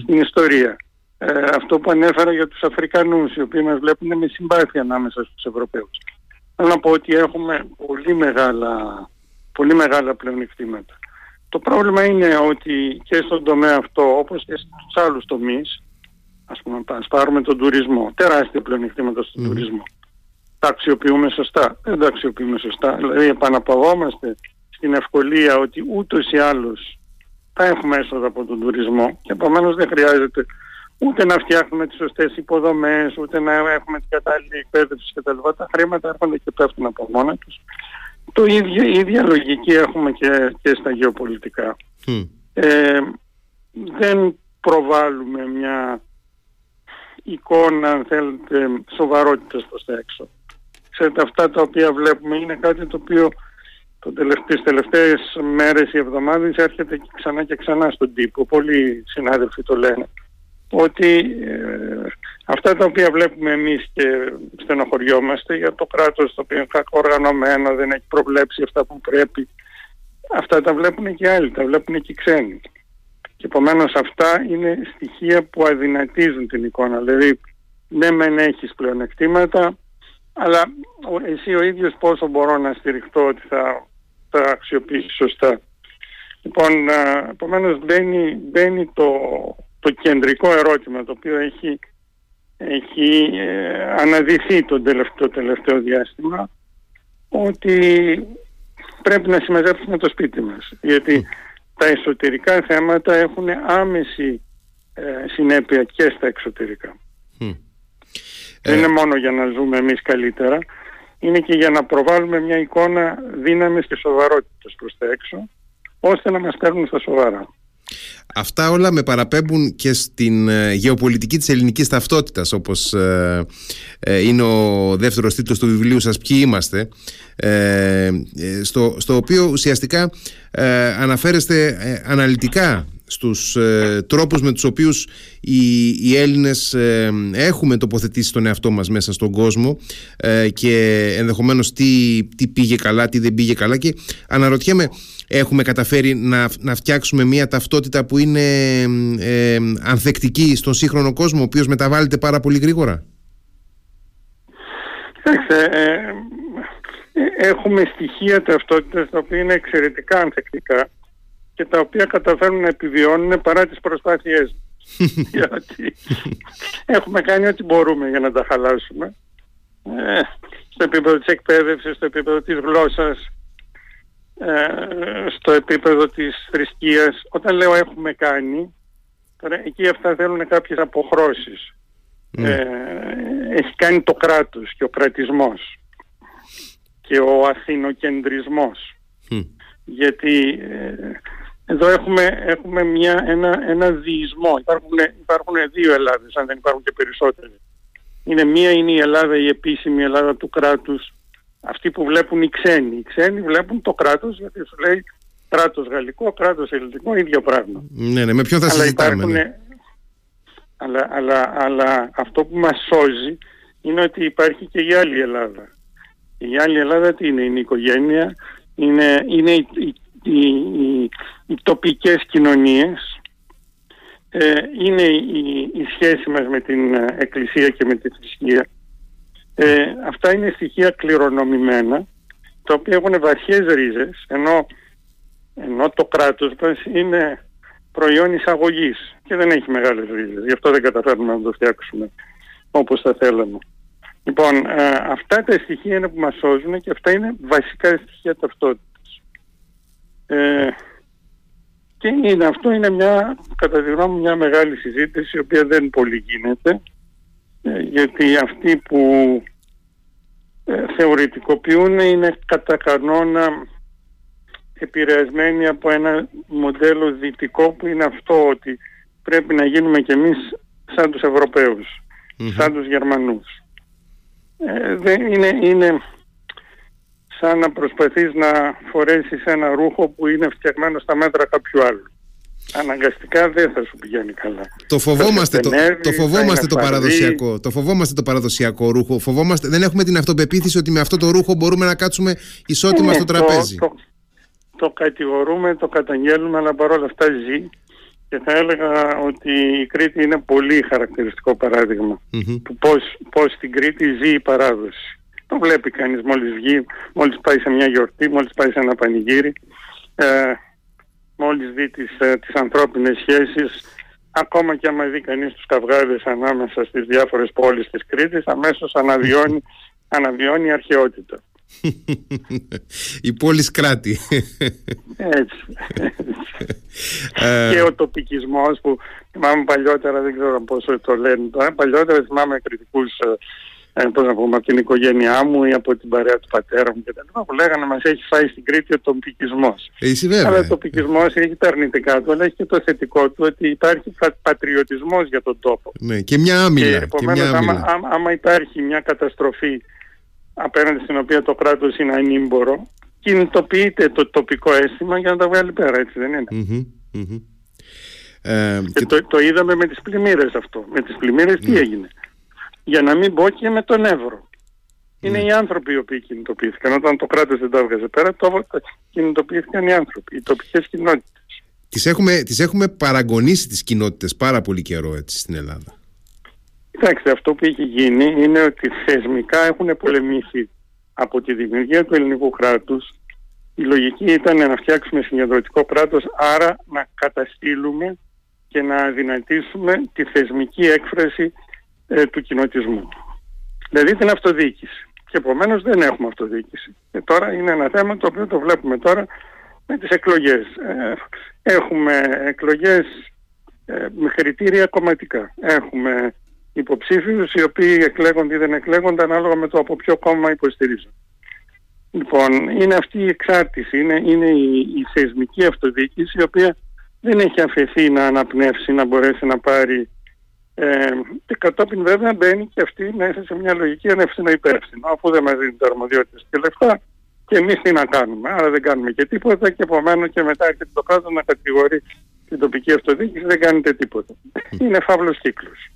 στην ιστορία. Ε, αυτό που ανέφερα για τους Αφρικανούς, οι οποίοι μας βλέπουν με συμπάθεια ανάμεσα στους Ευρωπαίους. Θέλω να πω ότι έχουμε πολύ μεγάλα, πολύ μεγάλα πλεονεκτήματα. Το πρόβλημα είναι ότι και στον τομέα αυτό, όπως και στους άλλους τομείς, Ας πούμε, ας πάρουμε τον τουρισμό. Τεράστια πλεονεκτήματα στον τουρισμό. Τα αξιοποιούμε σωστά. Δεν τα αξιοποιούμε σωστά. Δηλαδή επαναπαυόμαστε στην ευκολία ότι ούτως ή άλλως θα έχουμε έσοδα από τον τουρισμό και επομένως δεν χρειάζεται ούτε να φτιάχνουμε τις σωστές υποδομές, ούτε να έχουμε την κατάλληλη εκπαίδευση κτλ. Τα χρήματα έρχονται και πέφτουν από μόνα τους. Το ίδιο, η ίδια λογική έχουμε και, και στα γεωπολιτικά. Ε, δεν προβάλλουμε μια εικόνα, αν θέλετε, σοβαρότητας προς τα έξω. Ξέρετε, αυτά τα οποία βλέπουμε είναι κάτι το οποίο το τις τελευταίες μέρες ή εβδομάδες έρχεται και ξανά και ξανά στον τύπο. Πολλοί συνάδελφοι το λένε. Ότι ε, αυτά τα οποία βλέπουμε εμείς και στενοχωριόμαστε για το κράτος το οποίο είναι οργανωμένο, δεν έχει προβλέψει αυτά που πρέπει. Αυτά τα βλέπουν και άλλοι, τα βλέπουν και οι ξένοι. Και επομένως αυτά είναι στοιχεία που αδυνατίζουν την εικόνα. Δηλαδή, ναι μεν έχεις πλεονεκτήματα, αλλά εσύ ο ίδιος πόσο μπορώ να στηριχτώ ότι θα, θα αξιοποιήσεις σωστά. Λοιπόν, επομένως μπαίνει, μπαίνει το, το κεντρικό ερώτημα το οποίο έχει, έχει ε, αναδυθεί το τελευταίο, τελευταίο διάστημα ότι πρέπει να συμμετέχουμε το σπίτι μας. Γιατί τα εσωτερικά θέματα έχουν άμεση ε, συνέπεια και στα εξωτερικά. Δεν είναι ε. μόνο για να ζούμε εμείς καλύτερα, είναι και για να προβάλλουμε μια εικόνα δύναμης και σοβαρότητας προς τα έξω, ώστε να μας παίρνουν στα σοβαρά. Αυτά όλα με παραπέμπουν και στην ε, γεωπολιτική της ελληνικής ταυτότητας όπως ε, ε, είναι ο δεύτερος τίτλος του βιβλίου σας «Ποιοι είμαστε» στο, στο οποίο ουσιαστικά αναφέρεστε αναλυτικά στους ε, τρόπους με τους οποίους οι, οι Έλληνες ε, έχουμε τοποθετήσει τον εαυτό μας μέσα στον κόσμο ε, και ενδεχομένως τι, τι πήγε καλά, τι δεν πήγε καλά και αναρωτιέμαι έχουμε καταφέρει να, να φτιάξουμε μια ταυτότητα που είναι ε, ανθεκτική στον σύγχρονο κόσμο ο οποίος μεταβάλλεται πάρα πολύ γρήγορα; έχουμε στοιχεία ταυτότητας τα οποία είναι εξαιρετικά ανθεκτικά και τα οποία καταφέρουν να επιβιώνουν παρά τις προσπάθειές (laughs) Γιατί έχουμε κάνει ό,τι μπορούμε για να τα χαλάσουμε ε, στο επίπεδο της εκπαίδευσης, στο επίπεδο της γλώσσας, ε, στο επίπεδο της θρησκείας. Όταν λέω έχουμε κάνει, τώρα εκεί αυτά θέλουν κάποιες αποχρώσεις. Ναι. Ε, έχει κάνει το κράτος και ο κρατισμός και ο αθηνοκεντρισμός. Γιατί ε, εδώ έχουμε, έχουμε μια, ένα, ένα διεισμό. Υπάρχουν, υπάρχουν δύο Ελλάδες, αν δεν υπάρχουν και περισσότερες. Είναι μία είναι η Ελλάδα, η επίσημη Ελλάδα του κράτους, αυτοί που βλέπουν οι ξένοι. Οι ξένοι βλέπουν το κράτος γιατί σου λέει κράτος γαλλικό, κράτος ελληνικό, ίδιο πράγμα. Ναι, ναι, με ποιον θα συζητάμε. Ναι. Αλλά, αλλά, αλλά αυτό που μας σώζει είναι ότι υπάρχει και η άλλη Ελλάδα. Η άλλη Ελλάδα τι είναι, είναι η οικογένεια, είναι, είναι οι, οι, οι, οι τοπικές κοινωνίες, ε, είναι η, η σχέση μας με την Εκκλησία και με τη θρησκεία. Ε, αυτά είναι στοιχεία κληρονομημένα, τα οποία έχουν βαθιές ρίζες, ενώ, ενώ το κράτος μας είναι προϊόν εισαγωγής και δεν έχει μεγάλες ρίζες. Γι' αυτό δεν καταφέρνουμε να το φτιάξουμε όπως θα θέλαμε. Λοιπόν, ε, αυτά τα στοιχεία είναι που μας σώζουν και αυτά είναι βασικά στοιχεία ταυτότητας. Ε, και είναι, αυτό είναι μια, κατά τη γνώμη μια μεγάλη συζήτηση η οποία δεν πολύ γίνεται ε, γιατί αυτοί που ε, θεωρητικοποιούν είναι κατά κανόνα επηρεασμένοι από ένα μοντέλο δυτικό που είναι αυτό ότι πρέπει να γίνουμε κι εμείς σαν τους ευρωπαιους σαν τους Γερμανούς. Ε, δεν είναι, είναι σαν να προσπαθείς να φορέσεις ένα ρούχο που είναι φτιαγμένο στα μέτρα κάποιου άλλου. Αναγκαστικά δεν θα σου πηγαίνει καλά. Το φοβόμαστε, το, το, φοβόμαστε το παραδοσιακό. Το φοβόμαστε το παραδοσιακό ρούχο. Φοβόμαστε, δεν έχουμε την αυτοπεποίθηση ότι με αυτό το ρούχο μπορούμε να κάτσουμε ισότιμα στο τραπέζι. Το, το, κατηγορούμε, το καταγγέλνουμε, αλλά παρόλα αυτά ζει. Και θα έλεγα ότι η Κρήτη είναι πολύ χαρακτηριστικό παράδειγμα mm-hmm. του πώς, πώς στην Κρήτη ζει η παράδοση. Το βλέπει κανείς μόλις βγει, μόλις πάει σε μια γιορτή, μόλις πάει σε ένα πανηγύρι. Ε, μόλις δει τις, ε, τις ανθρώπινες σχέσεις, ακόμα και άμα δει κανείς τους καυγάδες ανάμεσα στις διάφορες πόλεις της Κρήτης, αμέσως αναβιώνει, (laughs) αναβιώνει αρχαιότητα. Η πόλη κράτη. Έτσι. Ε, και ο τοπικισμός που θυμάμαι παλιότερα, δεν ξέρω πόσο το λένε τώρα, παλιότερα θυμάμαι κριτικούς ε, ε, πώς να πούμε, από την οικογένειά μου ή από την παρέα του πατέρα μου κτλ. που λέγανε μας έχεις φάει στην Κρήτη ο τοπικισμός. Αλλά ο τοπικισμός έχει τα αρνητικά του, αλλά έχει και το θετικό του ότι υπάρχει πατριωτισμός για τον τόπο. Ναι, και μια άμυλα. Και επομένως άμα, άμα, υπάρχει μια καταστροφή απέναντι στην οποία το κράτος είναι ανήμπορο, κινητοποιείται το τοπικό αίσθημα για να τα βγάλει πέρα, έτσι δεν ειναι Ε, και, το, το είδαμε με τις πλημμύρες αυτό. Με τις πλημμύρες τι ναι. έγινε; Για να μην πω και με τον Εύρο. Είναι ναι. οι άνθρωποι οι οποίοι κινητοποιήθηκαν. Όταν το κράτος δεν τα έβγαζε πέρα, το κινητοποιήθηκαν οι άνθρωποι, οι τοπικές κοινότητες. Τις έχουμε, τις έχουμε παραγωνίσει τις κοινότητες πάρα πολύ καιρό έτσι στην Ελλάδα. Κοιτάξτε, αυτό που έχει γίνει είναι ότι θεσμικά έχουν πολεμήσει από τη δημιουργία του ελληνικού κράτους. Η λογική ήταν να φτιάξουμε συγκεντρωτικό κράτος, άρα να καταστήλουμε και να αδυνατήσουμε τη θεσμική έκφραση ε, του κοινοτισμού. Δηλαδή την αυτοδιοίκηση. Και επομένως δεν έχουμε αυτοδιοίκηση. Και τώρα είναι ένα θέμα το οποίο το βλέπουμε τώρα με τις εκλογές. Ε, έχουμε εκλογές ε, με κριτήρια κομματικά. Έχουμε υποψήφιους οι οποίοι εκλέγονται ή δεν εκλέγονται ανάλογα με το από ποιο κόμμα υποστηρίζουν. Λοιπόν, είναι αυτή η εξάρτηση, είναι, είναι η, η θεσμική αυτοδιοίκηση η οποία δεν έχει αφαιθεί να αναπνεύσει, να μπορέσει να πάρει ε, και κατόπιν βέβαια μπαίνει και αυτή μέσα σε μια λογική ανεύθυνο υπεύθυνο. Αφού δεν μας δίνουν τα αρμοδιότητες και λεφτά, και εμείς τι να κάνουμε. Άρα δεν κάνουμε και τίποτα και επομένως και μετά έρχεται το κράτος να κατηγορεί την τοπική αυτοδιοίκηση, δεν κάνετε τίποτα. Είναι φαύλος κύκλος.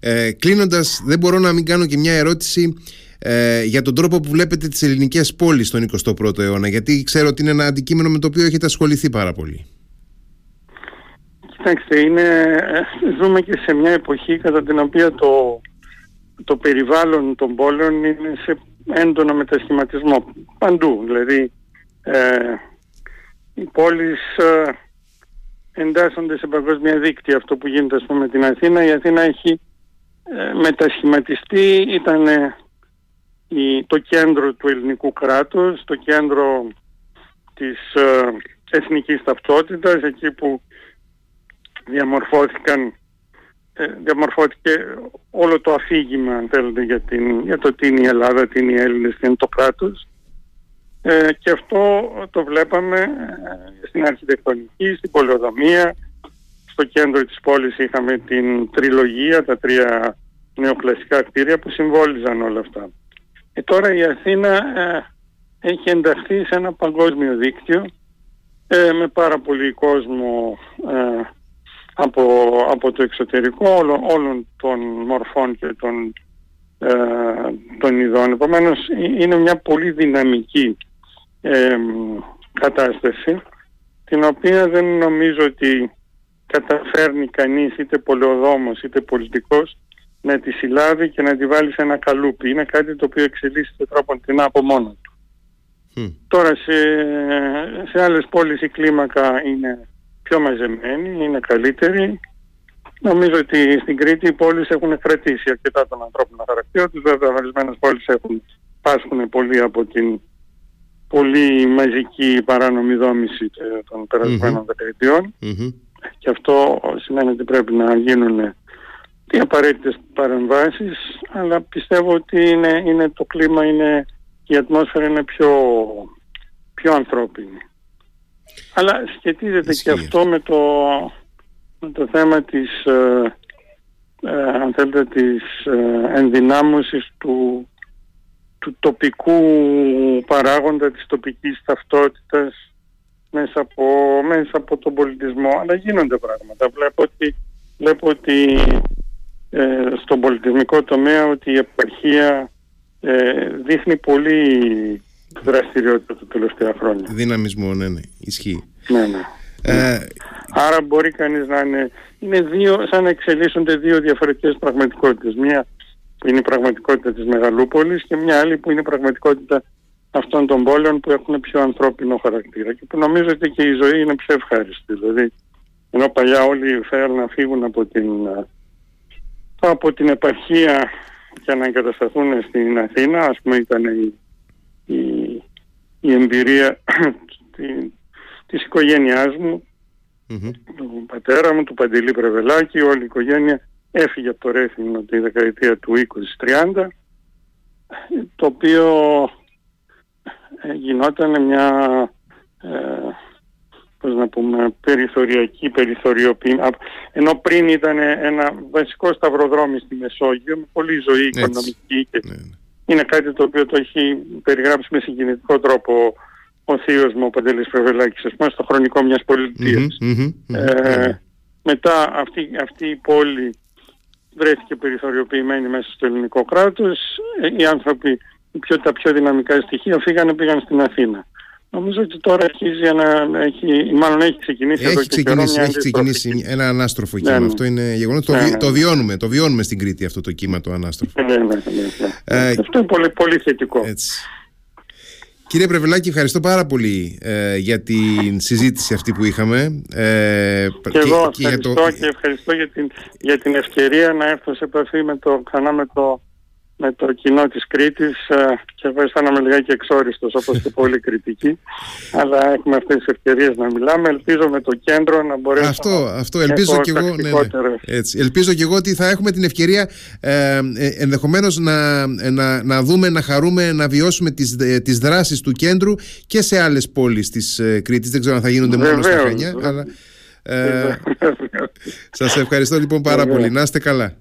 Ε, Κλείνοντας, δεν μπορώ να μην κάνω και μια ερώτηση ε, για τον τρόπο που βλέπετε τις ελληνικές πόλεις στον 21ο αιώνα, γιατί ξέρω ότι είναι ένα αντικείμενο με το οποίο έχετε ασχοληθεί πάρα πολύ. Κοιτάξτε, είναι, ζούμε και σε μια εποχή κατά την οποία το, το περιβάλλον των πόλεων είναι σε έντονο μετασχηματισμό παντού. Δηλαδή ε, οι πόλεις ε, εντάσσονται σε παγκόσμια δίκτυα. Αυτό που γίνεται ας πούμε την Αθήνα, η Αθήνα έχει ε, μετασχηματιστεί ήταν το κέντρο του ελληνικού κράτους, το κέντρο της ε, εθνικής ταυτότητας, εκεί που διαμορφώθηκαν ε, διαμορφώθηκε όλο το αφήγημα αν θέλετε για, την, για το τι είναι η Ελλάδα, τι είναι οι Έλληνες, τι είναι το κράτος ε, και αυτό το βλέπαμε ε, στην αρχιτεκτονική, στην πολεοδομία στο κέντρο της πόλης είχαμε την τριλογία, τα τρία νεοκλασικά κτίρια που συμβόλιζαν όλα αυτά. Και τώρα η Αθήνα ε, έχει ενταχθεί σε ένα παγκόσμιο δίκτυο ε, με πάρα πολύ κόσμο ε, από, από το εξωτερικό όλων, όλων των μορφών και των, ε, των ειδών. Επομένως είναι μια πολύ δυναμική κατάσταση την οποία δεν νομίζω ότι καταφέρνει κανείς είτε πολεοδόμος είτε πολιτικός να τη συλλάβει και να τη βάλει σε ένα καλούπι. Είναι κάτι το οποίο εξελίσσεται την από μόνο του. Τώρα σε, σε άλλες πόλεις η κλίμακα είναι πιο μαζεμένη, είναι καλύτερη. Νομίζω ότι στην Κρήτη οι πόλεις έχουν κρατήσει αρκετά τον ανθρώπινο χαρακτήρα τους. Βέβαια ορισμένες πόλεις έχουν, πάσχουν πολύ από την πολύ μαζική παράνομη δόμηση των περασμένων δεκαετιών και αυτό σημαίνει ότι πρέπει να γίνουν οι απαραίτητες παρεμβάσεις αλλά πιστεύω ότι είναι, είναι το κλίμα, είναι, η ατμόσφαιρα είναι πιο, πιο ανθρώπινη. Αλλά σχετίζεται και αυτό με το, με το θέμα της, ε, ε, αν θέλετε, της ε, ενδυνάμωσης του, του τοπικού παράγοντα, της τοπικής ταυτότητας μέσα από, μέσα από τον πολιτισμό. Αλλά γίνονται πράγματα. Βλέπω ότι, βλέπω ότι ε, στον πολιτισμικό τομέα ότι η επαρχία ε, δείχνει πολύ δραστηριότητα τα τελευταία χρόνια. Δυναμισμό, ναι, ναι, ισχύει. Ναι, ναι. Ε, Άρα μπορεί κανείς να είναι, είναι δύο, σαν να εξελίσσονται δύο διαφορετικές πραγματικότητες. Μία που είναι η πραγματικότητα της Μεγαλούπολης και μια άλλη που είναι η πραγματικότητα αυτών των πόλεων που έχουν πιο ανθρώπινο χαρακτήρα και που νομίζω ότι και η ζωή είναι πιο ευχάριστη. Δηλαδή, ενώ παλιά όλοι θέλουν να φύγουν από την, από την επαρχία και να εγκατασταθούν στην Αθήνα, ας πούμε ήταν η, η, η εμπειρία (clears throat) τη, της οικογένειάς μου, του πατέρα μου, του Παντελή Πρεβελάκη, όλη η οικογένεια έφυγε από το Ρέθυμνο τη δεκαετία του 20-30 το οποίο ε, γινόταν μια ε, πώς να πούμε, περιθωριακή, περιθωριοποίηση. Ενώ πριν ήταν ένα βασικό σταυροδρόμι στη Μεσόγειο με πολλή ζωή οικονομική και ναι, ναι. Είναι κάτι το οποίο το έχει περιγράψει με συγκινητικό τρόπο ο θείος μου ο Παντελής Πρεβελάκης, ας πούμε, στο χρονικό μιας πολιτειας ε, μετά αυτή, αυτή η πόλη βρέθηκε περιθωριοποιημένη μέσα στο ελληνικό κράτος. Ε, οι άνθρωποι, πιο, τα πιο δυναμικά στοιχεία φύγανε, πήγαν στην Αθήνα. Νομίζω ότι τώρα αρχίζει να έχει, μάλλον έχει ξεκινήσει έχει εδώ ξεκινήσει, καιρό, έχει ξεκινήσει ένα ανάστροφο ναι, κύμα. Ναι. Αυτό είναι γεγονό. Το, ναι, ναι. το βιώνουμε. Το βιώνουμε στην Κρήτη αυτό το κύμα το ανάστροφο. Ναι, ναι, ναι, ε, αυτό είναι πολύ, πολύ θετικό. Έτσι. Κύριε Πρεβελάκη, ευχαριστώ πάρα πολύ ε, για την συζήτηση αυτή που είχαμε. Ε, και, εγώ ευχαριστώ και, και ευχαριστώ για την, για την ευκαιρία να έρθω σε επαφή με το, ξανά με το με το κοινό της Κρήτης ε, και εγώ αισθάνομαι λιγάκι εξόριστος όπως και πολύ κριτική αλλά έχουμε αυτές τις ευκαιρίες να μιλάμε. Ελπίζω με το κέντρο να μπορέσουμε αυτό, αυτό. Ελπίζω και εγώ ναι, ναι. Έτσι. ελπίζω και εγώ ότι θα έχουμε την ευκαιρία ε, ε, ενδεχομένως να, να, να δούμε, να χαρούμε να βιώσουμε τις, ε, τις δράσεις του κέντρου και σε άλλες πόλεις της ε, Κρήτης. Δεν ξέρω αν θα γίνονται μόνο στα Χανιά αλλά, ε, σας ευχαριστώ λοιπόν πάρα πολύ. Να είστε καλά